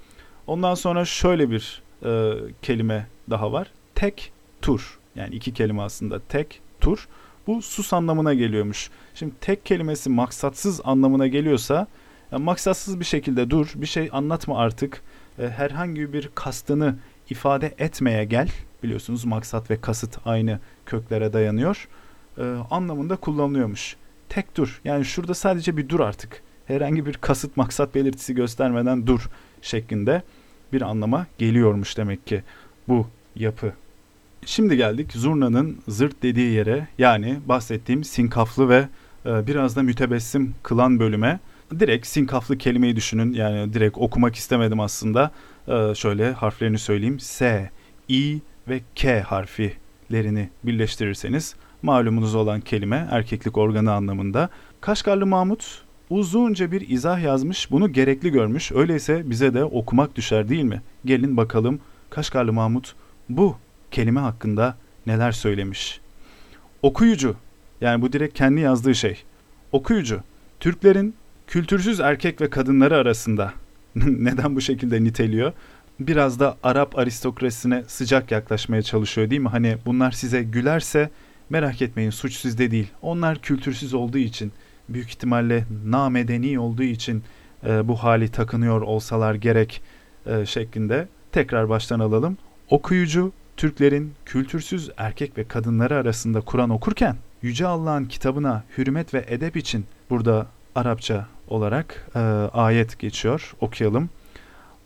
Ondan sonra şöyle bir e, kelime daha var. Tek tur. Yani iki kelime aslında tek tur. Bu sus anlamına geliyormuş. Şimdi tek kelimesi maksatsız anlamına geliyorsa yani maksatsız bir şekilde dur, bir şey anlatma artık. E, herhangi bir kastını ifade etmeye gel. Biliyorsunuz maksat ve kasıt aynı köklere dayanıyor. E, anlamında kullanılıyormuş. Tek dur. Yani şurada sadece bir dur artık. Herhangi bir kasıt maksat belirtisi göstermeden dur şeklinde bir anlama geliyormuş demek ki bu yapı. Şimdi geldik zurnanın zırt dediği yere yani bahsettiğim sinkaflı ve e, biraz da mütebessim kılan bölüme. Direkt sinkaflı kelimeyi düşünün yani direkt okumak istemedim aslında. E, şöyle harflerini söyleyeyim. S, I ve K harfilerini birleştirirseniz malumunuz olan kelime erkeklik organı anlamında. Kaşgarlı Mahmut uzunca bir izah yazmış bunu gerekli görmüş. Öyleyse bize de okumak düşer değil mi? Gelin bakalım Kaşgarlı Mahmut bu kelime hakkında neler söylemiş. Okuyucu yani bu direkt kendi yazdığı şey. Okuyucu Türklerin kültürsüz erkek ve kadınları arasında neden bu şekilde niteliyor? Biraz da Arap aristokrasisine sıcak yaklaşmaya çalışıyor değil mi? Hani bunlar size gülerse merak etmeyin suç sizde değil. Onlar kültürsüz olduğu için büyük ihtimalle namedeni olduğu için e, bu hali takınıyor olsalar gerek e, şeklinde tekrar baştan alalım. Okuyucu Türklerin kültürsüz erkek ve kadınları arasında Kur'an okurken Yüce Allah'ın kitabına hürmet ve edep için burada Arapça olarak e, ayet geçiyor. Okuyalım.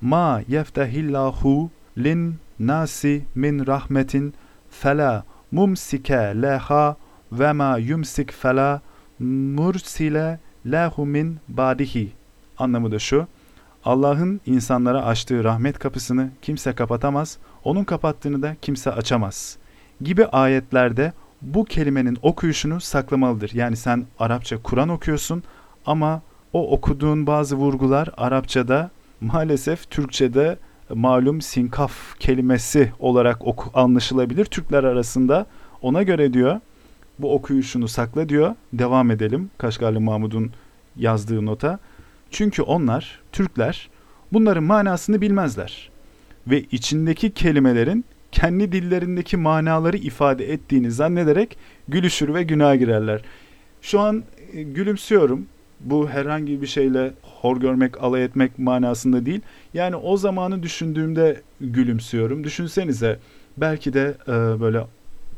Ma yeftehillahu lin nasi min rahmetin fela mumsike leha ve ma yumsik fela mursile lehu min badihi. Anlamı da şu. Allah'ın insanlara açtığı rahmet kapısını kimse kapatamaz, onun kapattığını da kimse açamaz. gibi ayetlerde bu kelimenin okuyuşunu saklamalıdır. Yani sen Arapça Kur'an okuyorsun ama o okuduğun bazı vurgular Arapçada maalesef Türkçe'de malum sinkaf kelimesi olarak oku, anlaşılabilir. Türkler arasında ona göre diyor bu okuyuşunu sakla diyor. Devam edelim Kaşgarlı Mahmud'un yazdığı nota. Çünkü onlar Türkler bunların manasını bilmezler ve içindeki kelimelerin kendi dillerindeki manaları ifade ettiğini zannederek gülüşür ve günaha girerler. Şu an e, gülümsüyorum. Bu herhangi bir şeyle hor görmek, alay etmek manasında değil. Yani o zamanı düşündüğümde gülümsüyorum. Düşünsenize belki de e, böyle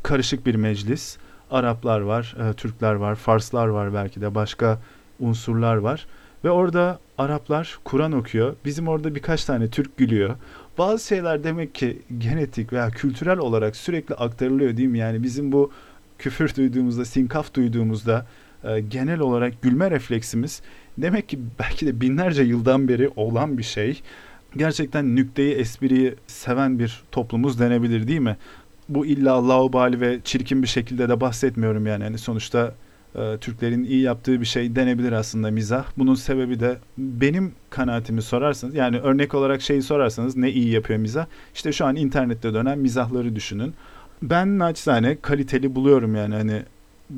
karışık bir meclis. Araplar var, e, Türkler var, Farslar var belki de başka unsurlar var. Ve orada Araplar Kur'an okuyor. Bizim orada birkaç tane Türk gülüyor. Bazı şeyler demek ki genetik veya kültürel olarak sürekli aktarılıyor değil mi? Yani bizim bu küfür duyduğumuzda, sinkaf duyduğumuzda e, genel olarak gülme refleksimiz demek ki belki de binlerce yıldan beri olan bir şey. Gerçekten nükteyi, espriyi seven bir toplumuz denebilir değil mi? Bu illa laubali ve çirkin bir şekilde de bahsetmiyorum yani. yani sonuçta e, Türklerin iyi yaptığı bir şey denebilir aslında mizah. Bunun sebebi de benim kanaatimi sorarsanız yani örnek olarak şeyi sorarsanız ne iyi yapıyor mizah? İşte şu an internette dönen mizahları düşünün. Ben naçizane kaliteli buluyorum yani hani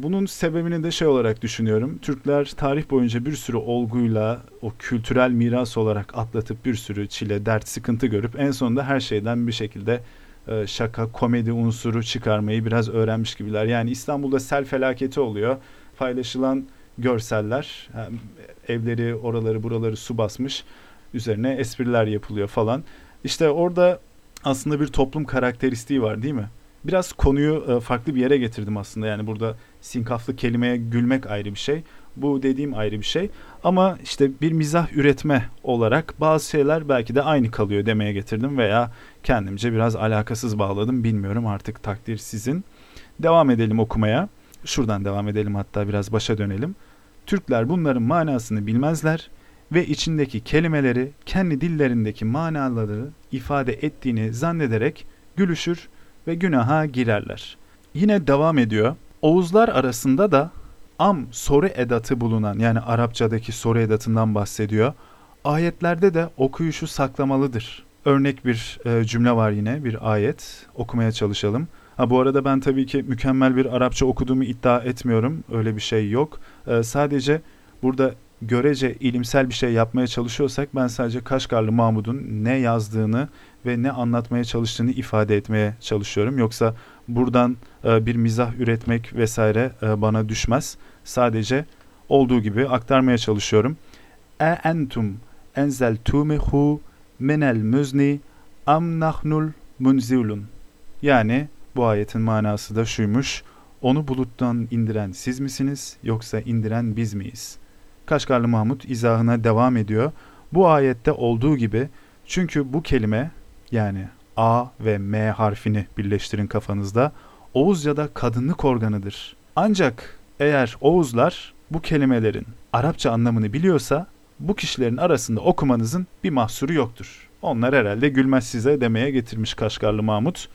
bunun sebebini de şey olarak düşünüyorum. Türkler tarih boyunca bir sürü olguyla o kültürel miras olarak atlatıp bir sürü çile, dert, sıkıntı görüp en sonunda her şeyden bir şekilde e, şaka, komedi unsuru çıkarmayı biraz öğrenmiş gibiler. Yani İstanbul'da sel felaketi oluyor. Paylaşılan görseller, evleri, oraları, buraları su basmış. Üzerine espriler yapılıyor falan. İşte orada aslında bir toplum karakteristiği var değil mi? Biraz konuyu e, farklı bir yere getirdim aslında. Yani burada sinkaflı kelimeye gülmek ayrı bir şey. Bu dediğim ayrı bir şey. Ama işte bir mizah üretme olarak bazı şeyler belki de aynı kalıyor demeye getirdim veya kendimce biraz alakasız bağladım. Bilmiyorum artık takdir sizin. Devam edelim okumaya. Şuradan devam edelim hatta biraz başa dönelim. Türkler bunların manasını bilmezler ve içindeki kelimeleri kendi dillerindeki manaları ifade ettiğini zannederek gülüşür ve günaha girerler. Yine devam ediyor. Oğuzlar arasında da am soru edatı bulunan yani Arapçadaki soru edatından bahsediyor. Ayetlerde de okuyuşu saklamalıdır. Örnek bir e, cümle var yine bir ayet okumaya çalışalım. Ha, bu arada ben tabii ki mükemmel bir Arapça okuduğumu iddia etmiyorum. Öyle bir şey yok. E, sadece burada görece ilimsel bir şey yapmaya çalışıyorsak ben sadece Kaşgarlı Mahmud'un ne yazdığını ve ne anlatmaya çalıştığını ifade etmeye çalışıyorum. Yoksa buradan e, bir mizah üretmek vesaire e, bana düşmez. Sadece olduğu gibi aktarmaya çalışıyorum. E entum enzeltumehu minel müzni am nahnul munzilun. Yani bu ayetin manası da şuymuş. Onu buluttan indiren siz misiniz yoksa indiren biz miyiz? Kaşgarlı Mahmut izahına devam ediyor. Bu ayette olduğu gibi çünkü bu kelime yani A ve M harfini birleştirin kafanızda Oğuzca'da kadınlık organıdır. Ancak eğer Oğuzlar bu kelimelerin Arapça anlamını biliyorsa bu kişilerin arasında okumanızın bir mahsuru yoktur. Onlar herhalde gülmez size demeye getirmiş Kaşgarlı Mahmut.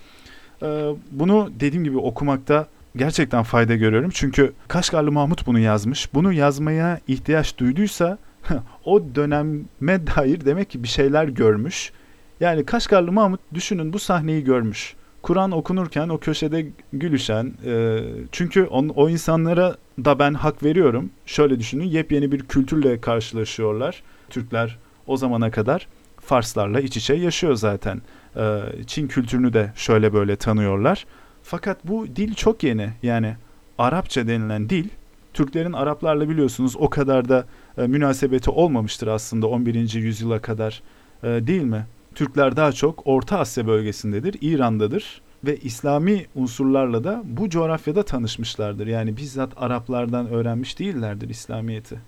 Ee, bunu dediğim gibi okumakta gerçekten fayda görüyorum. Çünkü Kaşgarlı Mahmut bunu yazmış. Bunu yazmaya ihtiyaç duyduysa o döneme dair demek ki bir şeyler görmüş. Yani Kaşgarlı Mahmut düşünün bu sahneyi görmüş. Kur'an okunurken o köşede gülüşen e, çünkü on, o insanlara da ben hak veriyorum. Şöyle düşünün yepyeni bir kültürle karşılaşıyorlar. Türkler o zamana kadar Farslarla iç içe yaşıyor zaten. E, Çin kültürünü de şöyle böyle tanıyorlar. Fakat bu dil çok yeni. Yani Arapça denilen dil Türklerin Araplarla biliyorsunuz o kadar da e, münasebeti olmamıştır aslında 11. yüzyıla kadar e, değil mi? Türkler daha çok Orta Asya bölgesindedir, İran'dadır ve İslami unsurlarla da bu coğrafyada tanışmışlardır. Yani bizzat Araplardan öğrenmiş değillerdir İslamiyet'i.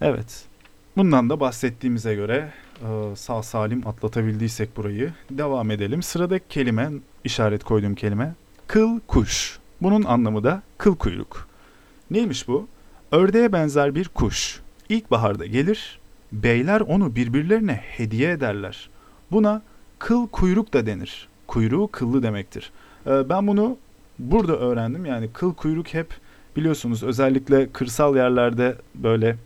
Evet. Bundan da bahsettiğimize göre e, sağ salim atlatabildiysek burayı devam edelim. Sıradaki kelime, işaret koyduğum kelime kıl kuş. Bunun anlamı da kıl kuyruk. Neymiş bu? Ördeğe benzer bir kuş. İlkbaharda gelir, beyler onu birbirlerine hediye ederler. Buna kıl kuyruk da denir. Kuyruğu kıllı demektir. Ee, ben bunu burada öğrendim. Yani kıl kuyruk hep biliyorsunuz özellikle kırsal yerlerde böyle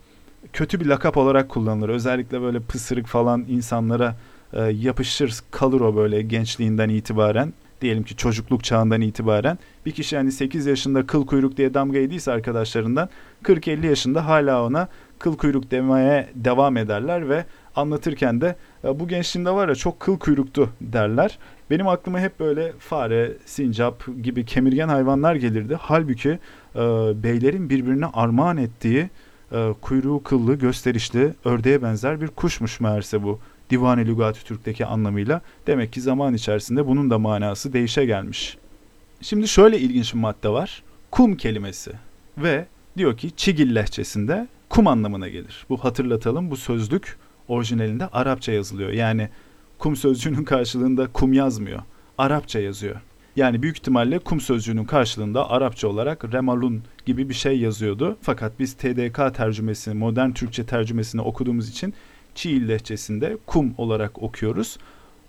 kötü bir lakap olarak kullanılır. Özellikle böyle pısırık falan insanlara e, yapışır kalır o böyle gençliğinden itibaren. Diyelim ki çocukluk çağından itibaren bir kişi hani 8 yaşında kıl kuyruk diye damga yediyse arkadaşlarından 40-50 yaşında hala ona kıl kuyruk demeye devam ederler ve anlatırken de "Ya bu gençliğimde var ya çok kıl kuyruktu derler. Benim aklıma hep böyle fare, sincap gibi kemirgen hayvanlar gelirdi. Halbuki e, beylerin birbirine armağan ettiği e, kuyruğu kıllı, gösterişli, ördeğe benzer bir kuşmuş meğerse bu. Divane Lügat-ı Türk'teki anlamıyla. Demek ki zaman içerisinde bunun da manası değişe gelmiş. Şimdi şöyle ilginç bir madde var. Kum kelimesi ve diyor ki Çigil lehçesinde kum anlamına gelir. Bu hatırlatalım bu sözlük orijinalinde Arapça yazılıyor. Yani kum sözcüğünün karşılığında kum yazmıyor. Arapça yazıyor. Yani büyük ihtimalle kum sözcüğünün karşılığında Arapça olarak remalun gibi bir şey yazıyordu. Fakat biz TDK tercümesini, modern Türkçe tercümesini okuduğumuz için Çiğil lehçesinde kum olarak okuyoruz.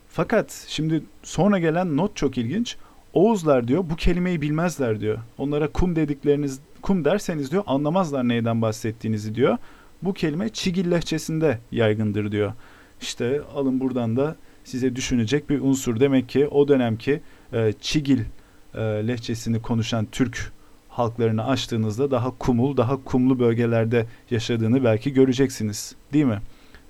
Fakat şimdi sonra gelen not çok ilginç. Oğuzlar diyor bu kelimeyi bilmezler diyor. Onlara kum dedikleriniz kum derseniz diyor anlamazlar neyden bahsettiğinizi diyor. Bu kelime Çigil lehçesinde yaygındır diyor. İşte alın buradan da size düşünecek bir unsur. Demek ki o dönemki e, Çigil e, lehçesini konuşan Türk halklarını açtığınızda daha kumul, daha kumlu bölgelerde yaşadığını belki göreceksiniz. Değil mi?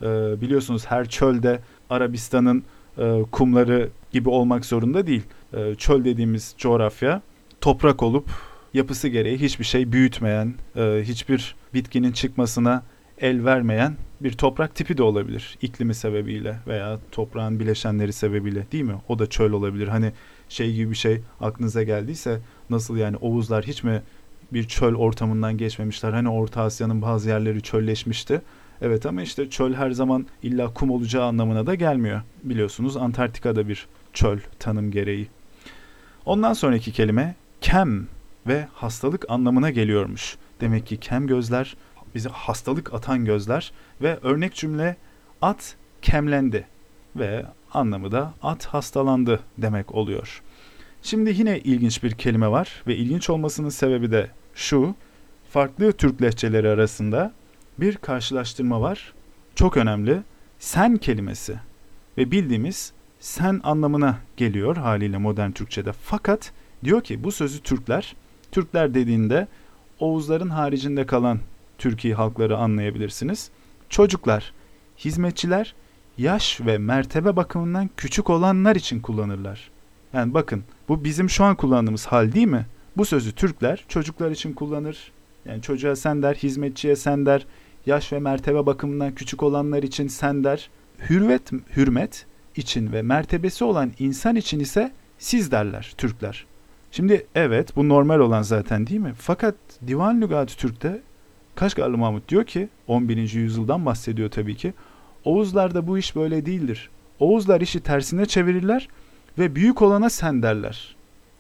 E, biliyorsunuz her çölde Arabistan'ın e, kumları gibi olmak zorunda değil. E, çöl dediğimiz coğrafya toprak olup yapısı gereği hiçbir şey büyütmeyen, e, hiçbir bitkinin çıkmasına el vermeyen bir toprak tipi de olabilir. İklimi sebebiyle veya toprağın bileşenleri sebebiyle değil mi? O da çöl olabilir. Hani şey gibi bir şey aklınıza geldiyse nasıl yani Oğuzlar hiç mi bir çöl ortamından geçmemişler? Hani Orta Asya'nın bazı yerleri çölleşmişti. Evet ama işte çöl her zaman illa kum olacağı anlamına da gelmiyor. Biliyorsunuz Antarktika'da bir çöl tanım gereği. Ondan sonraki kelime kem ve hastalık anlamına geliyormuş. Demek ki kem gözler bize hastalık atan gözler ve örnek cümle at kemlendi ve anlamı da at hastalandı demek oluyor. Şimdi yine ilginç bir kelime var ve ilginç olmasının sebebi de şu. Farklı Türk lehçeleri arasında bir karşılaştırma var. Çok önemli. Sen kelimesi ve bildiğimiz sen anlamına geliyor haliyle modern Türkçe'de. Fakat diyor ki bu sözü Türkler, Türkler dediğinde Oğuzların haricinde kalan Türkiye halkları anlayabilirsiniz. Çocuklar, hizmetçiler, yaş ve mertebe bakımından küçük olanlar için kullanırlar. Yani bakın bu bizim şu an kullandığımız hal değil mi? Bu sözü Türkler çocuklar için kullanır. Yani çocuğa sen der, hizmetçiye sen der, yaş ve mertebe bakımından küçük olanlar için sen der. Hürmet, hürmet için ve mertebesi olan insan için ise siz derler Türkler. Şimdi evet bu normal olan zaten değil mi? Fakat Divan Lügat-ı Türk'te Kaşgarlı Mahmut diyor ki 11. yüzyıldan bahsediyor tabii ki. Oğuzlarda bu iş böyle değildir. Oğuzlar işi tersine çevirirler ve büyük olana sen derler.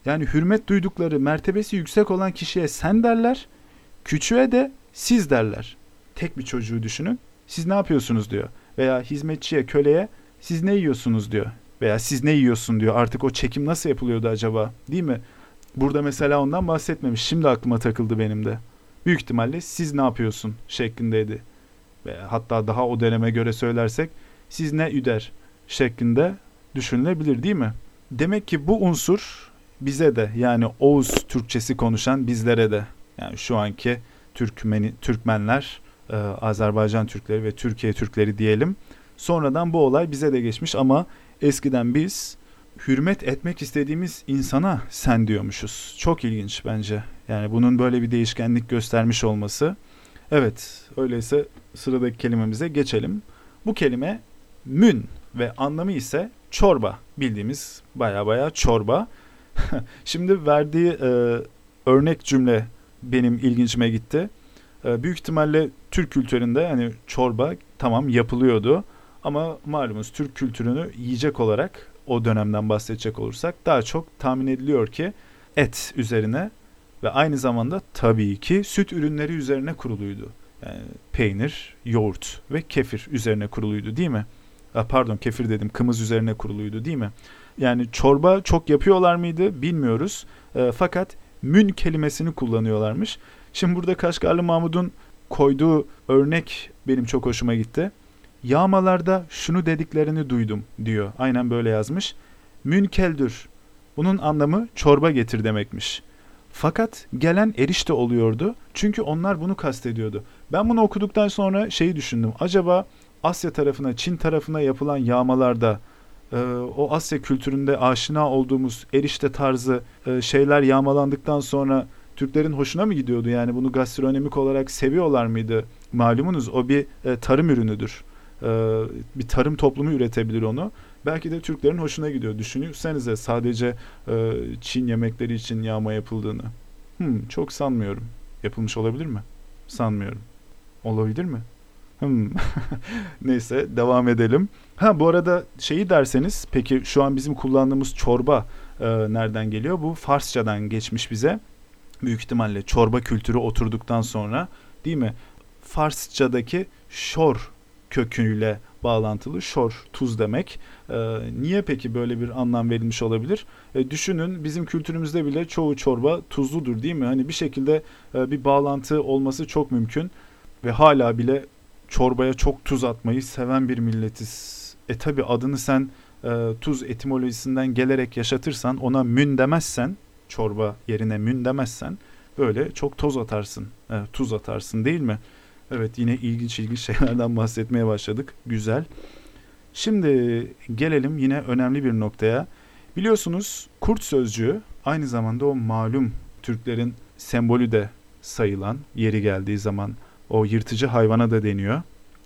Yani hürmet duydukları mertebesi yüksek olan kişiye sen derler. Küçüğe de siz derler. Tek bir çocuğu düşünün. Siz ne yapıyorsunuz diyor. Veya hizmetçiye, köleye siz ne yiyorsunuz diyor. Veya siz ne yiyorsun diyor. Artık o çekim nasıl yapılıyordu acaba? Değil mi? Burada mesela ondan bahsetmemiş. Şimdi aklıma takıldı benim de. Büyük ihtimalle siz ne yapıyorsun şeklindeydi. Ve hatta daha o döneme göre söylersek siz ne üder şeklinde düşünülebilir değil mi? Demek ki bu unsur bize de yani Oğuz Türkçesi konuşan bizlere de yani şu anki Türkmeni, Türkmenler, e, Azerbaycan Türkleri ve Türkiye Türkleri diyelim. Sonradan bu olay bize de geçmiş ama eskiden biz hürmet etmek istediğimiz insana sen diyormuşuz. Çok ilginç bence. Yani bunun böyle bir değişkenlik göstermiş olması. Evet, öyleyse sıradaki kelimemize geçelim. Bu kelime mün ve anlamı ise çorba. Bildiğimiz baya baya çorba. Şimdi verdiği e, örnek cümle benim ilgincime gitti. E, büyük ihtimalle Türk kültüründe hani çorba tamam yapılıyordu. Ama malumunuz Türk kültürünü yiyecek olarak o dönemden bahsedecek olursak daha çok tahmin ediliyor ki et üzerine ve aynı zamanda tabii ki süt ürünleri üzerine kuruluydu. Yani peynir, yoğurt ve kefir üzerine kuruluydu değil mi? Pardon kefir dedim kımız üzerine kuruluydu değil mi? Yani çorba çok yapıyorlar mıydı bilmiyoruz. E, fakat mün kelimesini kullanıyorlarmış. Şimdi burada Kaşgarlı Mahmud'un koyduğu örnek benim çok hoşuma gitti. Yağmalarda şunu dediklerini duydum diyor. Aynen böyle yazmış. Münkeldür. Bunun anlamı çorba getir demekmiş. Fakat gelen erişte oluyordu. Çünkü onlar bunu kastediyordu. Ben bunu okuduktan sonra şeyi düşündüm. Acaba Asya tarafına, Çin tarafına yapılan yağmalarda e, o Asya kültüründe aşina olduğumuz erişte tarzı e, şeyler yağmalandıktan sonra Türklerin hoşuna mı gidiyordu? Yani bunu gastronomik olarak seviyorlar mıydı? Malumunuz o bir e, tarım ürünüdür. E, bir tarım toplumu üretebilir onu. Belki de Türklerin hoşuna gidiyor. Düşünürsenize sadece e, Çin yemekleri için yağma yapıldığını. Hmm, çok sanmıyorum. Yapılmış olabilir mi? Sanmıyorum. Olabilir mi? Hmm. Neyse devam edelim. Ha bu arada şeyi derseniz peki şu an bizim kullandığımız çorba e, nereden geliyor? Bu Farsçadan geçmiş bize. Büyük ihtimalle çorba kültürü oturduktan sonra değil mi? Farsçadaki şor köküyle bağlantılı şor tuz demek. Ee, niye peki böyle bir anlam verilmiş olabilir? E, düşünün bizim kültürümüzde bile çoğu çorba tuzludur değil mi? Hani bir şekilde e, bir bağlantı olması çok mümkün ve hala bile çorbaya çok tuz atmayı seven bir milletiz. E tabi adını sen e, tuz etimolojisinden gelerek yaşatırsan ona mün demezsen çorba yerine mün demezsen böyle çok toz atarsın. E, tuz atarsın değil mi? Evet yine ilginç ilginç şeylerden bahsetmeye başladık. Güzel. Şimdi gelelim yine önemli bir noktaya. Biliyorsunuz kurt sözcüğü aynı zamanda o malum Türklerin sembolü de sayılan yeri geldiği zaman o yırtıcı hayvana da deniyor.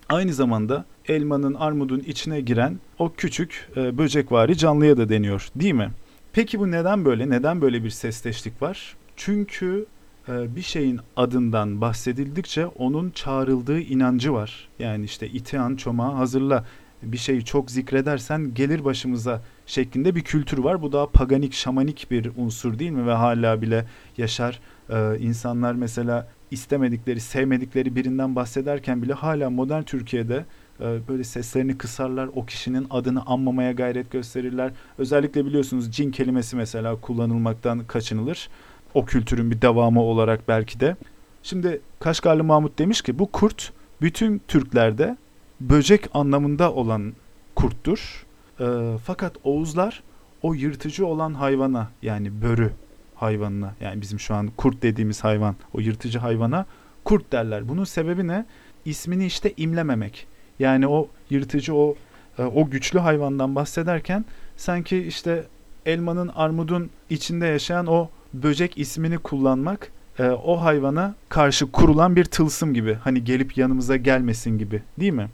Aynı zamanda elmanın, armudun içine giren o küçük e, böcekvari canlıya da deniyor değil mi? Peki bu neden böyle? Neden böyle bir sesleşlik var? Çünkü bir şeyin adından bahsedildikçe onun çağrıldığı inancı var. Yani işte itihan çomağı hazırla bir şeyi çok zikredersen gelir başımıza şeklinde bir kültür var. Bu daha paganik, şamanik bir unsur değil mi? Ve hala bile yaşar. Ee, insanlar mesela istemedikleri, sevmedikleri birinden bahsederken bile hala modern Türkiye'de e, böyle seslerini kısarlar. O kişinin adını anmamaya gayret gösterirler. Özellikle biliyorsunuz cin kelimesi mesela kullanılmaktan kaçınılır. O kültürün bir devamı olarak belki de. Şimdi Kaşgarlı Mahmut demiş ki bu kurt bütün Türklerde böcek anlamında olan kurttur. E, fakat Oğuzlar o yırtıcı olan hayvana yani börü hayvanına yani bizim şu an kurt dediğimiz hayvan o yırtıcı hayvana kurt derler. Bunun sebebi ne? İsmini işte imlememek. Yani o yırtıcı o e, o güçlü hayvandan bahsederken sanki işte elmanın armudun içinde yaşayan o böcek ismini kullanmak e, o hayvana karşı kurulan bir tılsım gibi. Hani gelip yanımıza gelmesin gibi değil mi?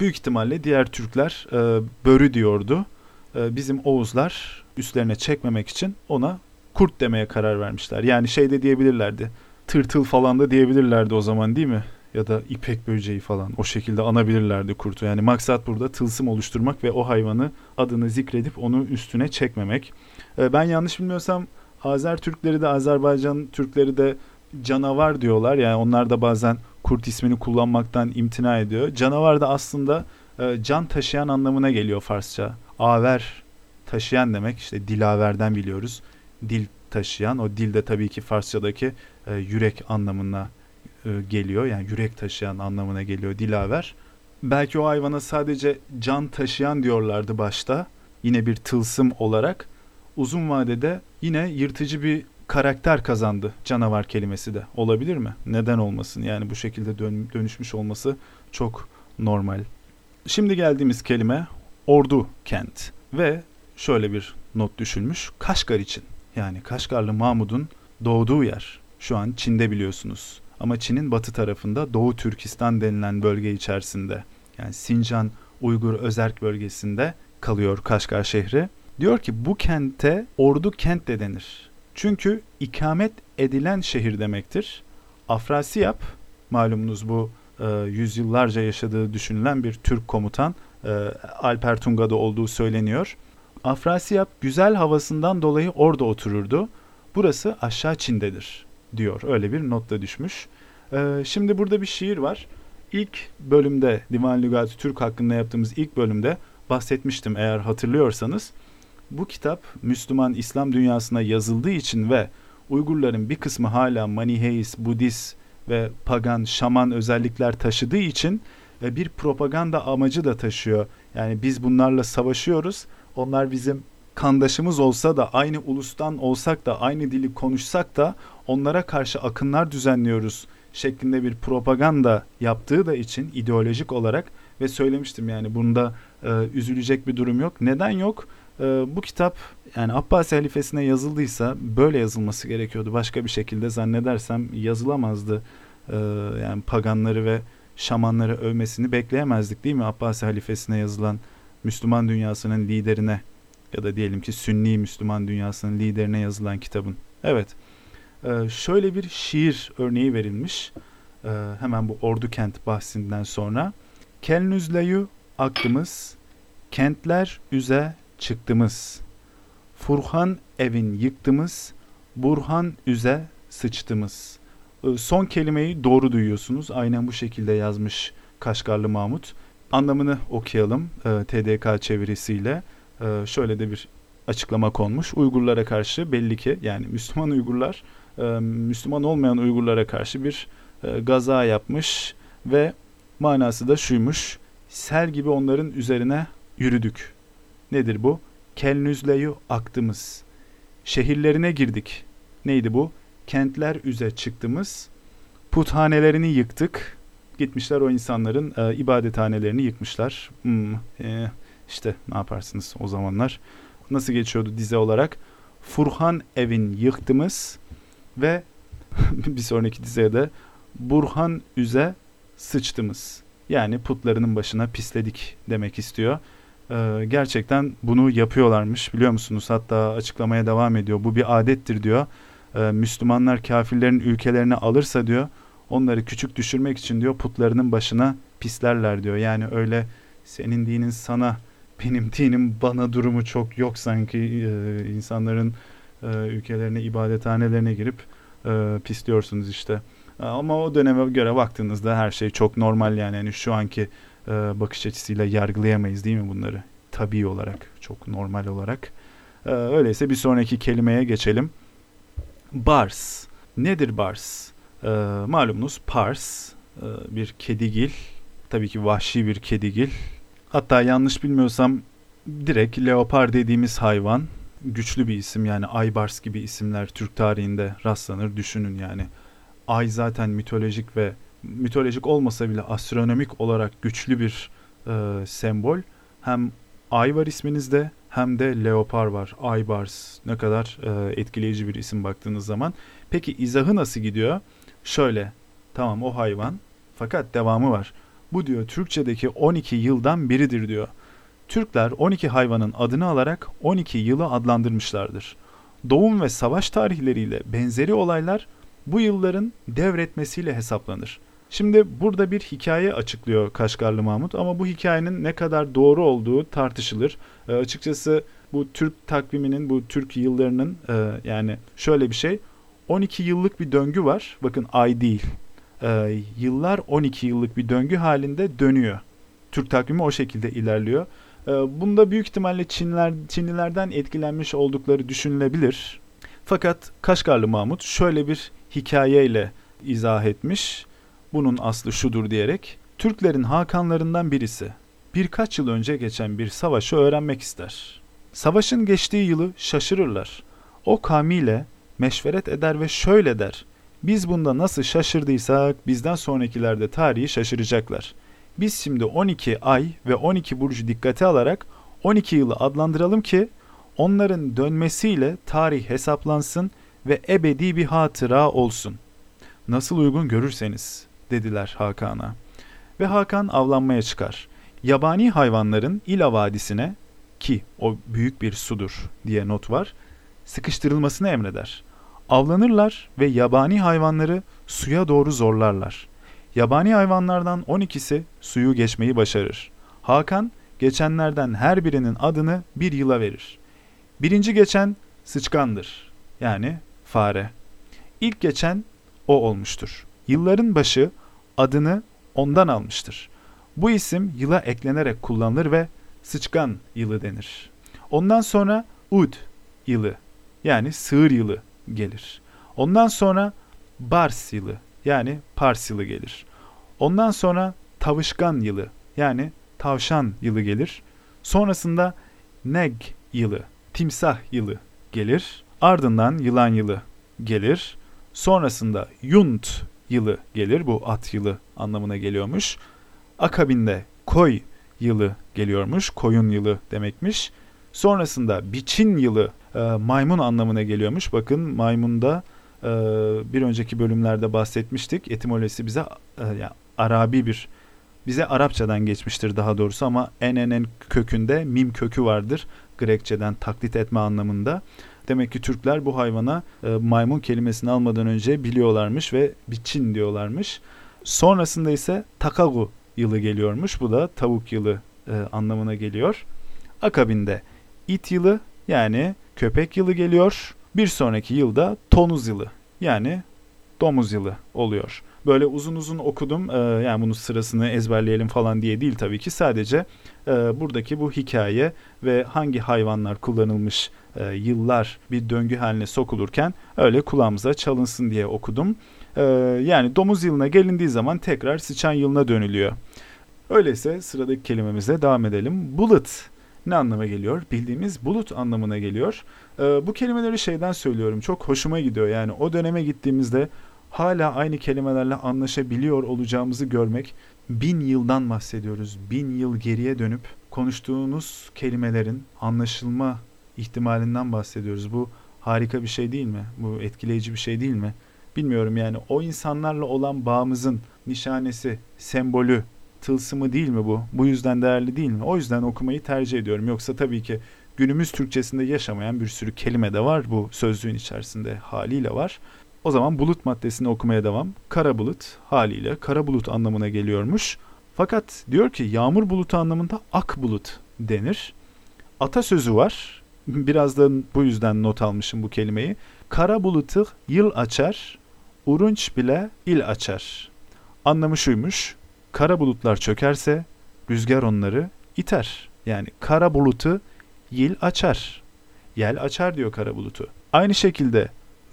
Büyük ihtimalle diğer Türkler e, börü diyordu. E, bizim Oğuzlar üstlerine çekmemek için ona kurt demeye karar vermişler. Yani şey de diyebilirlerdi. Tırtıl falan da diyebilirlerdi o zaman değil mi? Ya da ipek böceği falan o şekilde anabilirlerdi kurtu. Yani maksat burada tılsım oluşturmak ve o hayvanı adını zikredip onu üstüne çekmemek. E, ben yanlış bilmiyorsam Azer Türkleri de Azerbaycan Türkleri de canavar diyorlar. Yani onlar da bazen kurt ismini kullanmaktan imtina ediyor. Canavar da aslında e, can taşıyan anlamına geliyor Farsça. Aver taşıyan demek işte dilaverden biliyoruz. Dil taşıyan o dil de tabii ki Farsçadaki e, yürek anlamına e, geliyor. Yani yürek taşıyan anlamına geliyor dilaver. Belki o hayvana sadece can taşıyan diyorlardı başta. Yine bir tılsım olarak. Uzun vadede yine yırtıcı bir karakter kazandı canavar kelimesi de. Olabilir mi? Neden olmasın? Yani bu şekilde dön, dönüşmüş olması çok normal. Şimdi geldiğimiz kelime ordu kent ve şöyle bir not düşülmüş. Kaşgar için. Yani Kaşgarlı Mahmud'un doğduğu yer. Şu an Çin'de biliyorsunuz. Ama Çin'in batı tarafında Doğu Türkistan denilen bölge içerisinde. Yani Sincan Uygur Özerk bölgesinde kalıyor Kaşgar şehri. Diyor ki bu kente ordu kent de denir. Çünkü ikamet edilen şehir demektir. Afrasiyap malumunuz bu e, yüzyıllarca yaşadığı düşünülen bir Türk komutan e, Alper Tunga'da olduğu söyleniyor. Afrasiyap güzel havasından dolayı orada otururdu. Burası aşağı Çin'dedir diyor. Öyle bir notla düşmüş. E, şimdi burada bir şiir var. ilk bölümde Divan Lügatı Türk hakkında yaptığımız ilk bölümde bahsetmiştim eğer hatırlıyorsanız. Bu kitap Müslüman İslam dünyasına yazıldığı için ve Uygurların bir kısmı hala Maniheist, Budist ve pagan, şaman özellikler taşıdığı için ve bir propaganda amacı da taşıyor. Yani biz bunlarla savaşıyoruz. Onlar bizim kandaşımız olsa da aynı ulustan olsak da aynı dili konuşsak da onlara karşı akınlar düzenliyoruz şeklinde bir propaganda yaptığı da için ideolojik olarak ve söylemiştim yani bunda e, üzülecek bir durum yok. Neden yok? E, bu kitap yani Abbasi halifesine yazıldıysa böyle yazılması gerekiyordu. Başka bir şekilde zannedersem yazılamazdı. E, yani paganları ve şamanları övmesini bekleyemezdik değil mi? Abbasi halifesine yazılan Müslüman dünyasının liderine ya da diyelim ki Sünni Müslüman dünyasının liderine yazılan kitabın. Evet. Ee, şöyle bir şiir örneği verilmiş. Ee, hemen bu Ordu Kent bahsinden sonra. Kelnüzleyu aktımız, kentler üze çıktımız. Furhan evin yıktımız, Burhan üze sıçtımız. Ee, son kelimeyi doğru duyuyorsunuz. Aynen bu şekilde yazmış Kaşgarlı Mahmut. Anlamını okuyalım e, TDK çevirisiyle. E, şöyle de bir açıklama konmuş. Uygurlara karşı belli ki yani Müslüman Uygurlar e, Müslüman olmayan Uygurlara karşı bir gaza yapmış ve manası da şuymuş. Sel gibi onların üzerine yürüdük. Nedir bu? Kelnüzleyu aktımız. Şehirlerine girdik. Neydi bu? Kentler üze çıktımız. Puthanelerini yıktık. Gitmişler o insanların e, ibadethanelerini yıkmışlar. Hmm, e, işte ne yaparsınız o zamanlar. Nasıl geçiyordu dize olarak? Furhan evin yıktımız ve bir sonraki dizeye de Burhan üze sıçtımız. Yani putlarının başına pisledik demek istiyor. Ee, gerçekten bunu yapıyorlarmış biliyor musunuz? Hatta açıklamaya devam ediyor. Bu bir adettir diyor. Ee, Müslümanlar kafirlerin ülkelerini alırsa diyor onları küçük düşürmek için diyor putlarının başına pislerler diyor. Yani öyle senin dinin sana benim dinim bana durumu çok yok sanki e, insanların e, ülkelerine ibadethanelerine girip e, pisliyorsunuz işte. Ama o döneme göre baktığınızda her şey çok normal yani. yani şu anki e, bakış açısıyla yargılayamayız değil mi bunları? Tabii olarak, çok normal olarak. E, öyleyse bir sonraki kelimeye geçelim. Bars. Nedir bars? E, malumunuz pars e, bir kedigil. Tabii ki vahşi bir kedigil. Hatta yanlış bilmiyorsam direkt leopar dediğimiz hayvan güçlü bir isim yani Aybars gibi isimler Türk tarihinde rastlanır düşünün yani. Ay zaten mitolojik ve mitolojik olmasa bile astronomik olarak güçlü bir e, sembol. Hem Ay var isminizde hem de Leopar var. Aybars ne kadar e, etkileyici bir isim baktığınız zaman. Peki izahı nasıl gidiyor? Şöyle tamam o hayvan fakat devamı var. Bu diyor Türkçedeki 12 yıldan biridir diyor. Türkler 12 hayvanın adını alarak 12 yılı adlandırmışlardır. Doğum ve savaş tarihleriyle benzeri olaylar bu yılların devretmesiyle hesaplanır. Şimdi burada bir hikaye açıklıyor Kaşgarlı Mahmut ama bu hikayenin ne kadar doğru olduğu tartışılır. E, açıkçası bu Türk takviminin, bu Türk yıllarının e, yani şöyle bir şey. 12 yıllık bir döngü var. Bakın ay değil. E, yıllar 12 yıllık bir döngü halinde dönüyor. Türk takvimi o şekilde ilerliyor. E, bunda büyük ihtimalle Çinler, Çinlilerden etkilenmiş oldukları düşünülebilir. Fakat Kaşgarlı Mahmut şöyle bir hikayeyle izah etmiş. Bunun aslı şudur diyerek. Türklerin hakanlarından birisi birkaç yıl önce geçen bir savaşı öğrenmek ister. Savaşın geçtiği yılı şaşırırlar. O kavmiyle meşveret eder ve şöyle der. Biz bunda nasıl şaşırdıysak bizden sonrakilerde tarihi şaşıracaklar. Biz şimdi 12 ay ve 12 burcu dikkate alarak 12 yılı adlandıralım ki onların dönmesiyle tarih hesaplansın ve ebedi bir hatıra olsun. Nasıl uygun görürseniz dediler Hakan'a. Ve Hakan avlanmaya çıkar. Yabani hayvanların İla Vadisi'ne ki o büyük bir sudur diye not var, sıkıştırılmasını emreder. Avlanırlar ve yabani hayvanları suya doğru zorlarlar. Yabani hayvanlardan 12'si suyu geçmeyi başarır. Hakan geçenlerden her birinin adını bir yıla verir. Birinci geçen sıçkandır. Yani fare. İlk geçen o olmuştur. Yılların başı adını ondan almıştır. Bu isim yıla eklenerek kullanılır ve sıçkan yılı denir. Ondan sonra ud yılı yani sığır yılı gelir. Ondan sonra bars yılı yani pars yılı gelir. Ondan sonra tavışkan yılı yani tavşan yılı gelir. Sonrasında neg yılı, timsah yılı gelir. Ardından yılan yılı gelir. Sonrasında yunt yılı gelir. Bu at yılı anlamına geliyormuş. Akabinde koy yılı geliyormuş. Koyun yılı demekmiş. Sonrasında biçin yılı e, maymun anlamına geliyormuş. Bakın maymunda e, bir önceki bölümlerde bahsetmiştik. Etimolojisi bize e, yani Arabi bir bize Arapçadan geçmiştir daha doğrusu ama en kökünde mim kökü vardır. Grekçeden taklit etme anlamında. Demek ki Türkler bu hayvana e, maymun kelimesini almadan önce biliyorlarmış ve biçin diyorlarmış. Sonrasında ise takagu yılı geliyormuş. Bu da tavuk yılı e, anlamına geliyor. Akabinde it yılı yani köpek yılı geliyor. Bir sonraki yılda tonuz yılı yani domuz yılı oluyor. Böyle uzun uzun okudum. Ee, yani bunun sırasını ezberleyelim falan diye değil tabii ki. Sadece e, buradaki bu hikaye ve hangi hayvanlar kullanılmış e, yıllar bir döngü haline sokulurken öyle kulağımıza çalınsın diye okudum. E, yani domuz yılına gelindiği zaman tekrar sıçan yılına dönülüyor. Öyleyse sıradaki kelimemize devam edelim. Bullet ne anlama geliyor? Bildiğimiz bulut anlamına geliyor. Ee, bu kelimeleri şeyden söylüyorum. Çok hoşuma gidiyor. Yani o döneme gittiğimizde hala aynı kelimelerle anlaşabiliyor olacağımızı görmek. Bin yıldan bahsediyoruz. Bin yıl geriye dönüp konuştuğunuz kelimelerin anlaşılma ihtimalinden bahsediyoruz. Bu harika bir şey değil mi? Bu etkileyici bir şey değil mi? Bilmiyorum yani o insanlarla olan bağımızın nişanesi, sembolü, tılsımı değil mi bu? Bu yüzden değerli değil mi? O yüzden okumayı tercih ediyorum. Yoksa tabii ki günümüz Türkçesinde yaşamayan bir sürü kelime de var. Bu sözlüğün içerisinde haliyle var. O zaman bulut maddesini okumaya devam. Kara bulut haliyle kara bulut anlamına geliyormuş. Fakat diyor ki yağmur bulutu anlamında ak bulut denir. Atasözü var. Birazdan bu yüzden not almışım bu kelimeyi. Kara bulutu yıl açar, urunç bile il açar. Anlamı şuymuş. Kara bulutlar çökerse rüzgar onları iter. Yani kara bulutu yil açar. Yel açar diyor kara bulutu. Aynı şekilde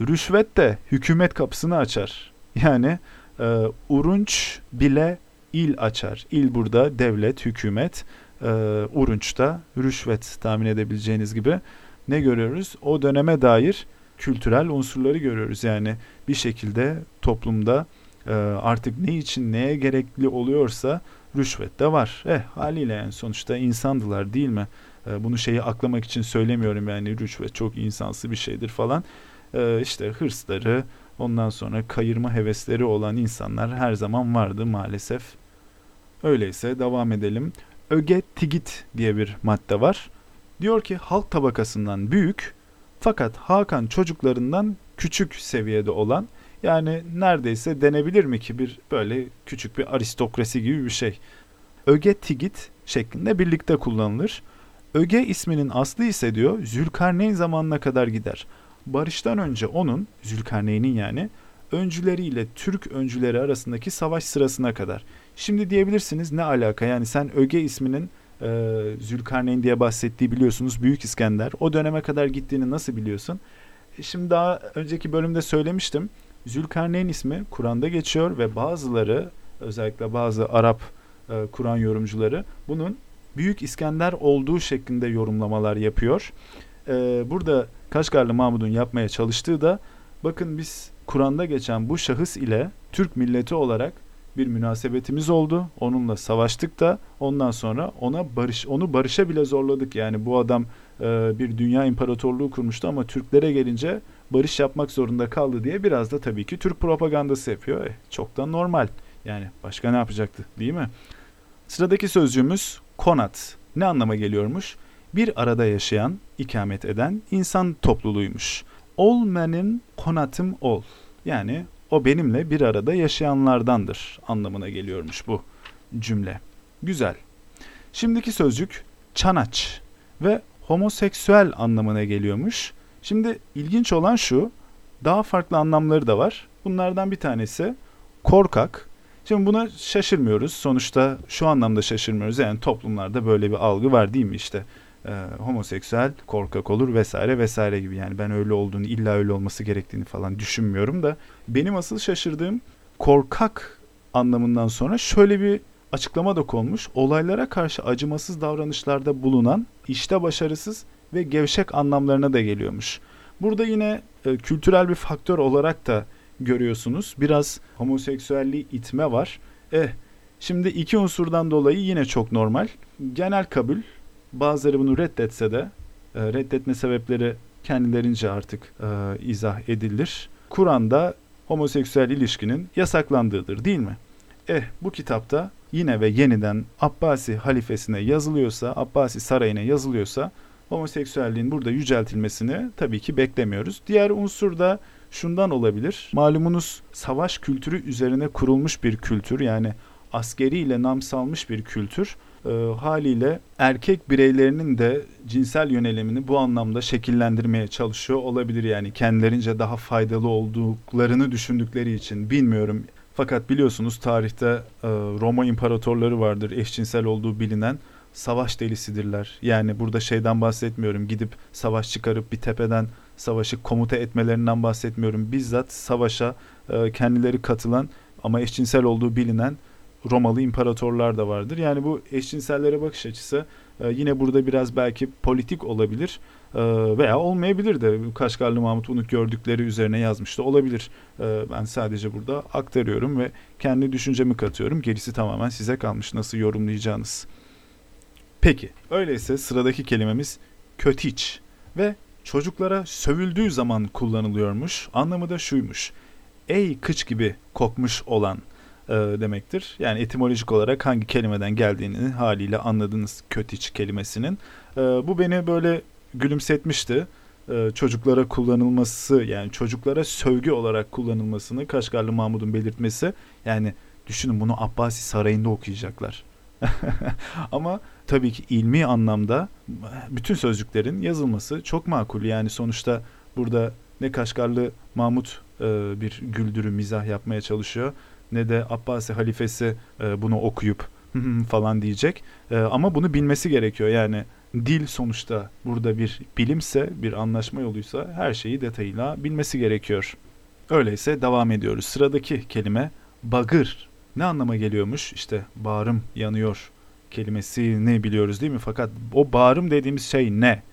rüşvet de hükümet kapısını açar. Yani e, urunç bile il açar. İl burada devlet, hükümet, e, urunçta rüşvet tahmin edebileceğiniz gibi ne görüyoruz? O döneme dair kültürel unsurları görüyoruz. Yani bir şekilde toplumda e, artık ne için neye gerekli oluyorsa rüşvet de var. Eh haliyle yani sonuçta insandılar değil mi? E, bunu şeyi aklamak için söylemiyorum yani rüşvet çok insansı bir şeydir falan. E, işte hırsları ondan sonra kayırma hevesleri olan insanlar her zaman vardı maalesef. Öyleyse devam edelim. Öge tigit diye bir madde var. Diyor ki halk tabakasından büyük fakat Hakan çocuklarından küçük seviyede olan yani neredeyse denebilir mi ki bir böyle küçük bir aristokrasi gibi bir şey. Öge tigit şeklinde birlikte kullanılır. Öge isminin aslı ise diyor Zülkarneyn zamanına kadar gider. Barıştan önce onun, Zülkarneyn'in yani, öncüleriyle Türk öncüleri arasındaki savaş sırasına kadar. Şimdi diyebilirsiniz ne alaka yani sen Öge isminin e, Zülkarneyn diye bahsettiği biliyorsunuz Büyük İskender. O döneme kadar gittiğini nasıl biliyorsun? E, şimdi daha önceki bölümde söylemiştim. Zülkarneyn ismi Kur'an'da geçiyor ve bazıları özellikle bazı Arap e, Kur'an yorumcuları bunun Büyük İskender olduğu şeklinde yorumlamalar yapıyor. E, burada Kaşgarlı Mahmud'un yapmaya çalıştığı da bakın biz Kur'an'da geçen bu şahıs ile Türk milleti olarak bir münasebetimiz oldu. Onunla savaştık da ondan sonra ona barış onu barışa bile zorladık. Yani bu adam e, bir dünya imparatorluğu kurmuştu ama Türklere gelince barış yapmak zorunda kaldı diye biraz da tabii ki Türk propagandası yapıyor. E, çok da normal. Yani başka ne yapacaktı değil mi? Sıradaki sözcüğümüz konat. Ne anlama geliyormuş? Bir arada yaşayan, ikamet eden insan topluluğuymuş. Olmenin konatım ol. Yani o benimle bir arada yaşayanlardandır anlamına geliyormuş bu cümle. Güzel. Şimdiki sözcük çanaç ve homoseksüel anlamına geliyormuş. Şimdi ilginç olan şu, daha farklı anlamları da var. Bunlardan bir tanesi korkak. Şimdi buna şaşırmıyoruz. Sonuçta şu anlamda şaşırmıyoruz. Yani toplumlarda böyle bir algı var değil mi işte? Ee, homoseksüel korkak olur vesaire vesaire gibi. Yani ben öyle olduğunu illa öyle olması gerektiğini falan düşünmüyorum da. Benim asıl şaşırdığım korkak anlamından sonra şöyle bir açıklama da konmuş. Olaylara karşı acımasız davranışlarda bulunan işte başarısız ve gevşek anlamlarına da geliyormuş. Burada yine e, kültürel bir faktör olarak da görüyorsunuz. Biraz homoseksüelliği itme var. Eh şimdi iki unsurdan dolayı yine çok normal. Genel kabul bazıları bunu reddetse de e, reddetme sebepleri kendilerince artık e, izah edilir. Kur'an'da homoseksüel ilişkinin yasaklandığıdır değil mi? Eh bu kitapta yine ve yeniden Abbasi halifesine yazılıyorsa, Abbasi sarayına yazılıyorsa homoseksüelliğin burada yüceltilmesini tabii ki beklemiyoruz. Diğer unsur da şundan olabilir. Malumunuz savaş kültürü üzerine kurulmuş bir kültür yani askeriyle nam salmış bir kültür. E, haliyle erkek bireylerinin de cinsel yönelimini bu anlamda şekillendirmeye çalışıyor olabilir yani kendilerince daha faydalı olduklarını düşündükleri için bilmiyorum. Fakat biliyorsunuz tarihte e, Roma imparatorları vardır eşcinsel olduğu bilinen savaş delisidirler. Yani burada şeyden bahsetmiyorum gidip savaş çıkarıp bir tepeden savaşı komuta etmelerinden bahsetmiyorum. Bizzat savaşa e, kendileri katılan ama eşcinsel olduğu bilinen Romalı imparatorlar da vardır. Yani bu eşcinsellere bakış açısı e, yine burada biraz belki politik olabilir e, veya olmayabilir de Kaşgarlı Mahmut bunu gördükleri üzerine yazmış da olabilir. E, ben sadece burada aktarıyorum ve kendi düşüncemi katıyorum. Gerisi tamamen size kalmış nasıl yorumlayacağınız. Peki öyleyse sıradaki kelimemiz kötiç ve çocuklara sövüldüğü zaman kullanılıyormuş. Anlamı da şuymuş. Ey kıç gibi kokmuş olan e, demektir. Yani etimolojik olarak hangi kelimeden geldiğini haliyle anladınız kötiç kelimesinin. E, bu beni böyle gülümsetmişti. E, çocuklara kullanılması yani çocuklara sövgü olarak kullanılmasını Kaşgarlı Mahmud'un belirtmesi yani düşünün bunu Abbasi Sarayı'nda okuyacaklar. Ama tabii ki ilmi anlamda bütün sözcüklerin yazılması çok makul. Yani sonuçta burada ne Kaşgarlı Mahmut e, bir güldürü mizah yapmaya çalışıyor ne de Abbasi halifesi e, bunu okuyup falan diyecek. E, ama bunu bilmesi gerekiyor. Yani dil sonuçta burada bir bilimse, bir anlaşma yoluysa her şeyi detayıyla bilmesi gerekiyor. Öyleyse devam ediyoruz. Sıradaki kelime bagır. Ne anlama geliyormuş? İşte bağrım yanıyor kelimesini biliyoruz değil mi? Fakat o bağrım dediğimiz şey ne?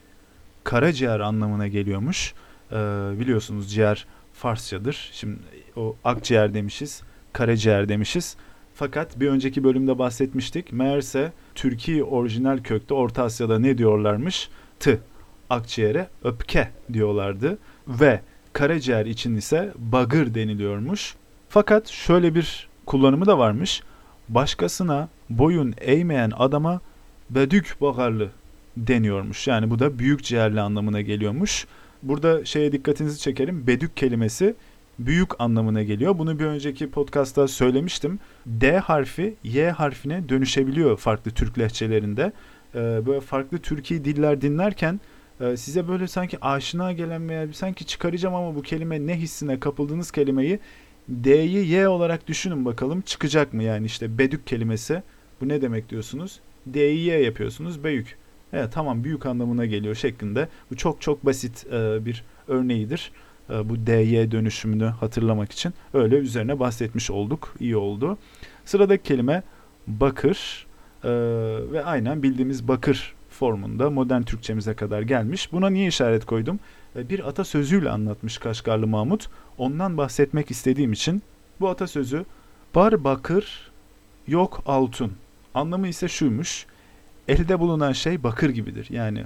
Karaciğer anlamına geliyormuş. Ee, biliyorsunuz ciğer Farsçadır. Şimdi o akciğer demişiz karaciğer demişiz. Fakat bir önceki bölümde bahsetmiştik. Meğerse Türkiye orijinal kökte Orta Asya'da ne diyorlarmış? Tı. Akciğere öpke diyorlardı. Ve karaciğer için ise bagır deniliyormuş. Fakat şöyle bir kullanımı da varmış. Başkasına boyun eğmeyen adama bedük bagarlı deniyormuş. Yani bu da büyük ciğerli anlamına geliyormuş. Burada şeye dikkatinizi çekelim. Bedük kelimesi büyük anlamına geliyor. Bunu bir önceki podcast'ta söylemiştim. D harfi Y harfine dönüşebiliyor farklı Türk lehçelerinde. Ee, böyle farklı Türkiye diller dinlerken e, size böyle sanki aşina gelen veya sanki çıkaracağım ama bu kelime ne hissine kapıldığınız kelimeyi D'yi Y olarak düşünün bakalım. Çıkacak mı? Yani işte bedük kelimesi. Bu ne demek diyorsunuz? D'yi Y yapıyorsunuz büyük evet tamam büyük anlamına geliyor şeklinde. Bu çok çok basit e, bir örneğidir bu DY dönüşümünü hatırlamak için öyle üzerine bahsetmiş olduk. İyi oldu. Sıradaki kelime bakır e, ve aynen bildiğimiz bakır formunda modern Türkçemize kadar gelmiş. Buna niye işaret koydum? E, bir atasözüyle anlatmış Kaşgarlı Mahmut. Ondan bahsetmek istediğim için bu atasözü bar bakır yok altın. Anlamı ise şuymuş. Elde bulunan şey bakır gibidir. Yani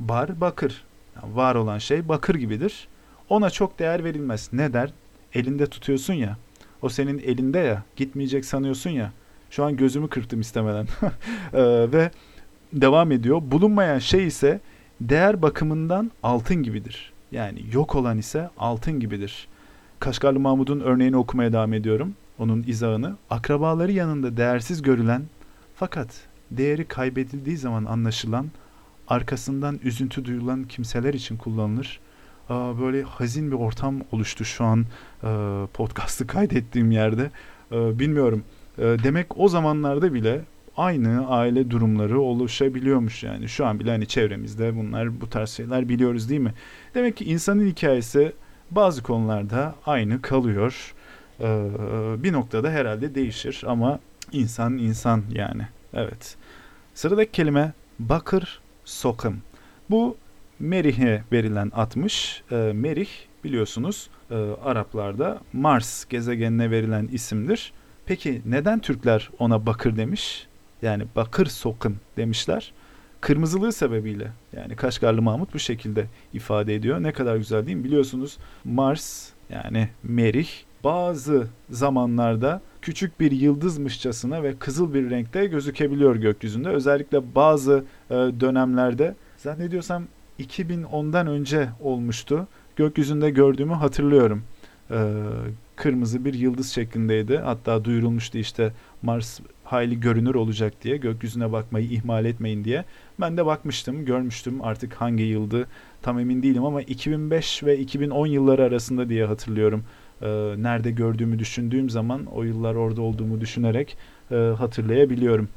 bar bakır. Yani var olan şey bakır gibidir. Ona çok değer verilmez. Ne der? Elinde tutuyorsun ya. O senin elinde ya. Gitmeyecek sanıyorsun ya. Şu an gözümü kırptım istemeden. ee, ve devam ediyor. Bulunmayan şey ise değer bakımından altın gibidir. Yani yok olan ise altın gibidir. Kaşgarlı Mahmud'un örneğini okumaya devam ediyorum. Onun izahını. Akrabaları yanında değersiz görülen fakat değeri kaybedildiği zaman anlaşılan arkasından üzüntü duyulan kimseler için kullanılır böyle hazin bir ortam oluştu şu an podcast'ı kaydettiğim yerde. Bilmiyorum E, demek o zamanlarda bile aynı aile durumları oluşabiliyormuş yani. Şu an bile hani çevremizde bunlar bu tarz şeyler biliyoruz değil mi? Demek ki insanın hikayesi bazı konularda aynı kalıyor. Bir noktada herhalde değişir ama insan insan yani. Evet. Sıradaki kelime bakır sokım. Bu Merih'e verilen atmış. Ee, Merih biliyorsunuz e, Araplarda Mars gezegenine verilen isimdir. Peki neden Türkler ona bakır demiş? Yani bakır sokun demişler. Kırmızılığı sebebiyle yani Kaşgarlı Mahmut bu şekilde ifade ediyor. Ne kadar güzel değil mi? Biliyorsunuz Mars yani Merih bazı zamanlarda küçük bir yıldızmışçasına ve kızıl bir renkte gözükebiliyor gökyüzünde. Özellikle bazı e, dönemlerde zannediyorsam 2010'dan önce olmuştu. Gökyüzünde gördüğümü hatırlıyorum. E, kırmızı bir yıldız şeklindeydi. Hatta duyurulmuştu işte Mars hayli görünür olacak diye gökyüzüne bakmayı ihmal etmeyin diye. Ben de bakmıştım, görmüştüm artık hangi yıldı tam emin değilim ama 2005 ve 2010 yılları arasında diye hatırlıyorum. Ee, nerede gördüğümü düşündüğüm zaman o yıllar orada olduğumu düşünerek e, hatırlayabiliyorum.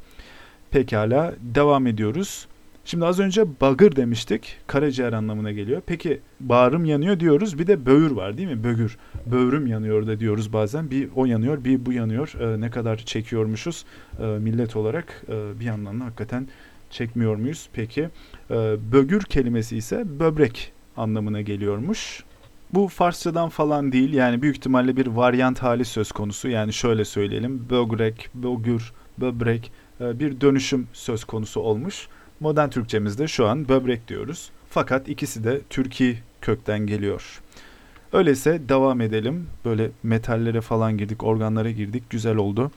Pekala devam ediyoruz. Şimdi az önce bagır demiştik. Karaciğer anlamına geliyor. Peki bağrım yanıyor diyoruz. Bir de böğür var değil mi? Bögür. Böğrüm yanıyor da diyoruz bazen. Bir o yanıyor bir bu yanıyor. Ee, ne kadar çekiyormuşuz e, millet olarak. E, bir yandan da hakikaten çekmiyor muyuz? Peki. E, bögür kelimesi ise böbrek anlamına geliyormuş. Bu Farsçadan falan değil yani büyük ihtimalle bir varyant hali söz konusu. Yani şöyle söyleyelim bögrek, bögür, böbrek e, bir dönüşüm söz konusu olmuş. Modern Türkçemizde şu an böbrek diyoruz. Fakat ikisi de Türki kökten geliyor. Öyleyse devam edelim. Böyle metallere falan girdik, organlara girdik. Güzel oldu.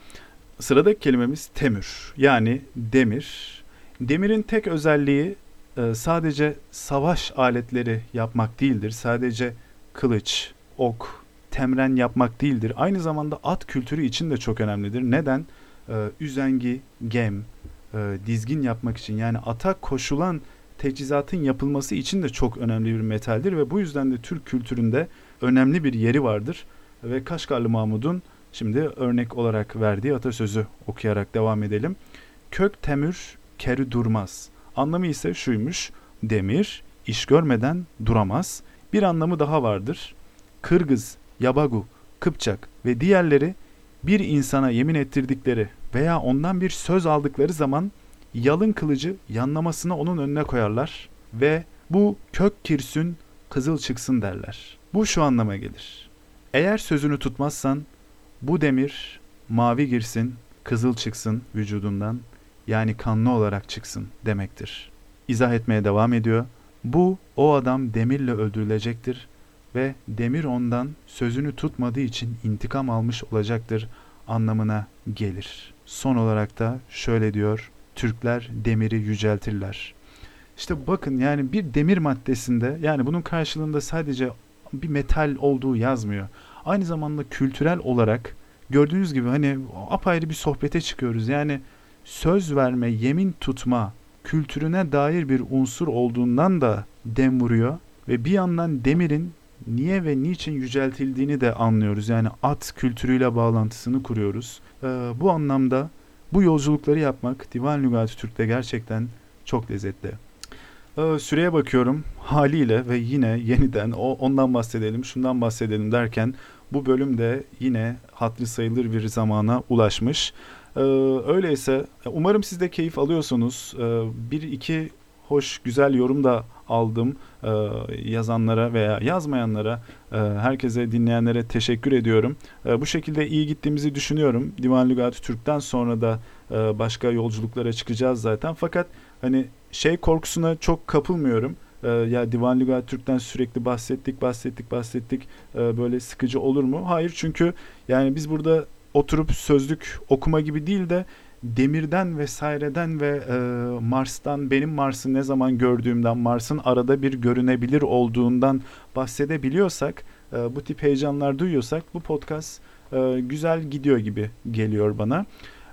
Sıradaki kelimemiz temür. Yani demir. Demirin tek özelliği e, sadece savaş aletleri yapmak değildir. Sadece kılıç, ok, temren yapmak değildir. Aynı zamanda at kültürü için de çok önemlidir. Neden? Ee, üzengi, gem, e, dizgin yapmak için yani ata koşulan teçhizatın yapılması için de çok önemli bir metaldir ve bu yüzden de Türk kültüründe önemli bir yeri vardır. Ve Kaşgarlı Mahmud'un şimdi örnek olarak verdiği atasözü okuyarak devam edelim. Kök temür keri durmaz. Anlamı ise şuymuş. Demir iş görmeden duramaz. Bir anlamı daha vardır. Kırgız, Yabagu, Kıpçak ve diğerleri bir insana yemin ettirdikleri veya ondan bir söz aldıkları zaman yalın kılıcı yanlamasını onun önüne koyarlar ve bu kök kirsün kızıl çıksın derler. Bu şu anlama gelir. Eğer sözünü tutmazsan bu demir mavi girsin, kızıl çıksın vücudundan yani kanlı olarak çıksın demektir. İzah etmeye devam ediyor. Bu o adam demirle öldürülecektir ve demir ondan sözünü tutmadığı için intikam almış olacaktır anlamına gelir. Son olarak da şöyle diyor. Türkler demiri yüceltirler. İşte bakın yani bir demir maddesinde yani bunun karşılığında sadece bir metal olduğu yazmıyor. Aynı zamanda kültürel olarak gördüğünüz gibi hani apayrı bir sohbete çıkıyoruz. Yani söz verme, yemin tutma kültürüne dair bir unsur olduğundan da dem vuruyor ve bir yandan demirin niye ve niçin yüceltildiğini de anlıyoruz. Yani at kültürüyle bağlantısını kuruyoruz. Ee, bu anlamda bu yolculukları yapmak Divan Lügati Türk'te gerçekten çok lezzetli. Ee, süreye bakıyorum haliyle ve yine yeniden o ondan bahsedelim, şundan bahsedelim derken bu bölüm de yine hatlı sayılır bir zamana ulaşmış. Ee, öyleyse umarım siz de keyif alıyorsunuz. Ee, bir iki hoş güzel yorum da aldım e, yazanlara veya yazmayanlara e, herkese dinleyenlere teşekkür ediyorum. E, bu şekilde iyi gittiğimizi düşünüyorum. Divan Lügati Türk'ten sonra da e, başka yolculuklara çıkacağız zaten. Fakat hani şey korkusuna çok kapılmıyorum. E, ya Divan Lügati Türk'ten sürekli bahsettik, bahsettik, bahsettik. E, böyle sıkıcı olur mu? Hayır çünkü yani biz burada oturup sözlük okuma gibi değil de demirden vesaireden ve e, Mars'tan benim Mars'ı ne zaman gördüğümden Mars'ın arada bir görünebilir olduğundan bahsedebiliyorsak e, bu tip heyecanlar duyuyorsak bu podcast e, güzel gidiyor gibi geliyor bana.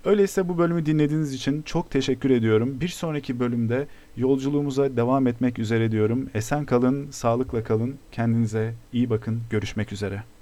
Öyleyse bu bölümü dinlediğiniz için çok teşekkür ediyorum. Bir sonraki bölümde yolculuğumuza devam etmek üzere diyorum. Esen kalın, sağlıkla kalın, kendinize iyi bakın, görüşmek üzere.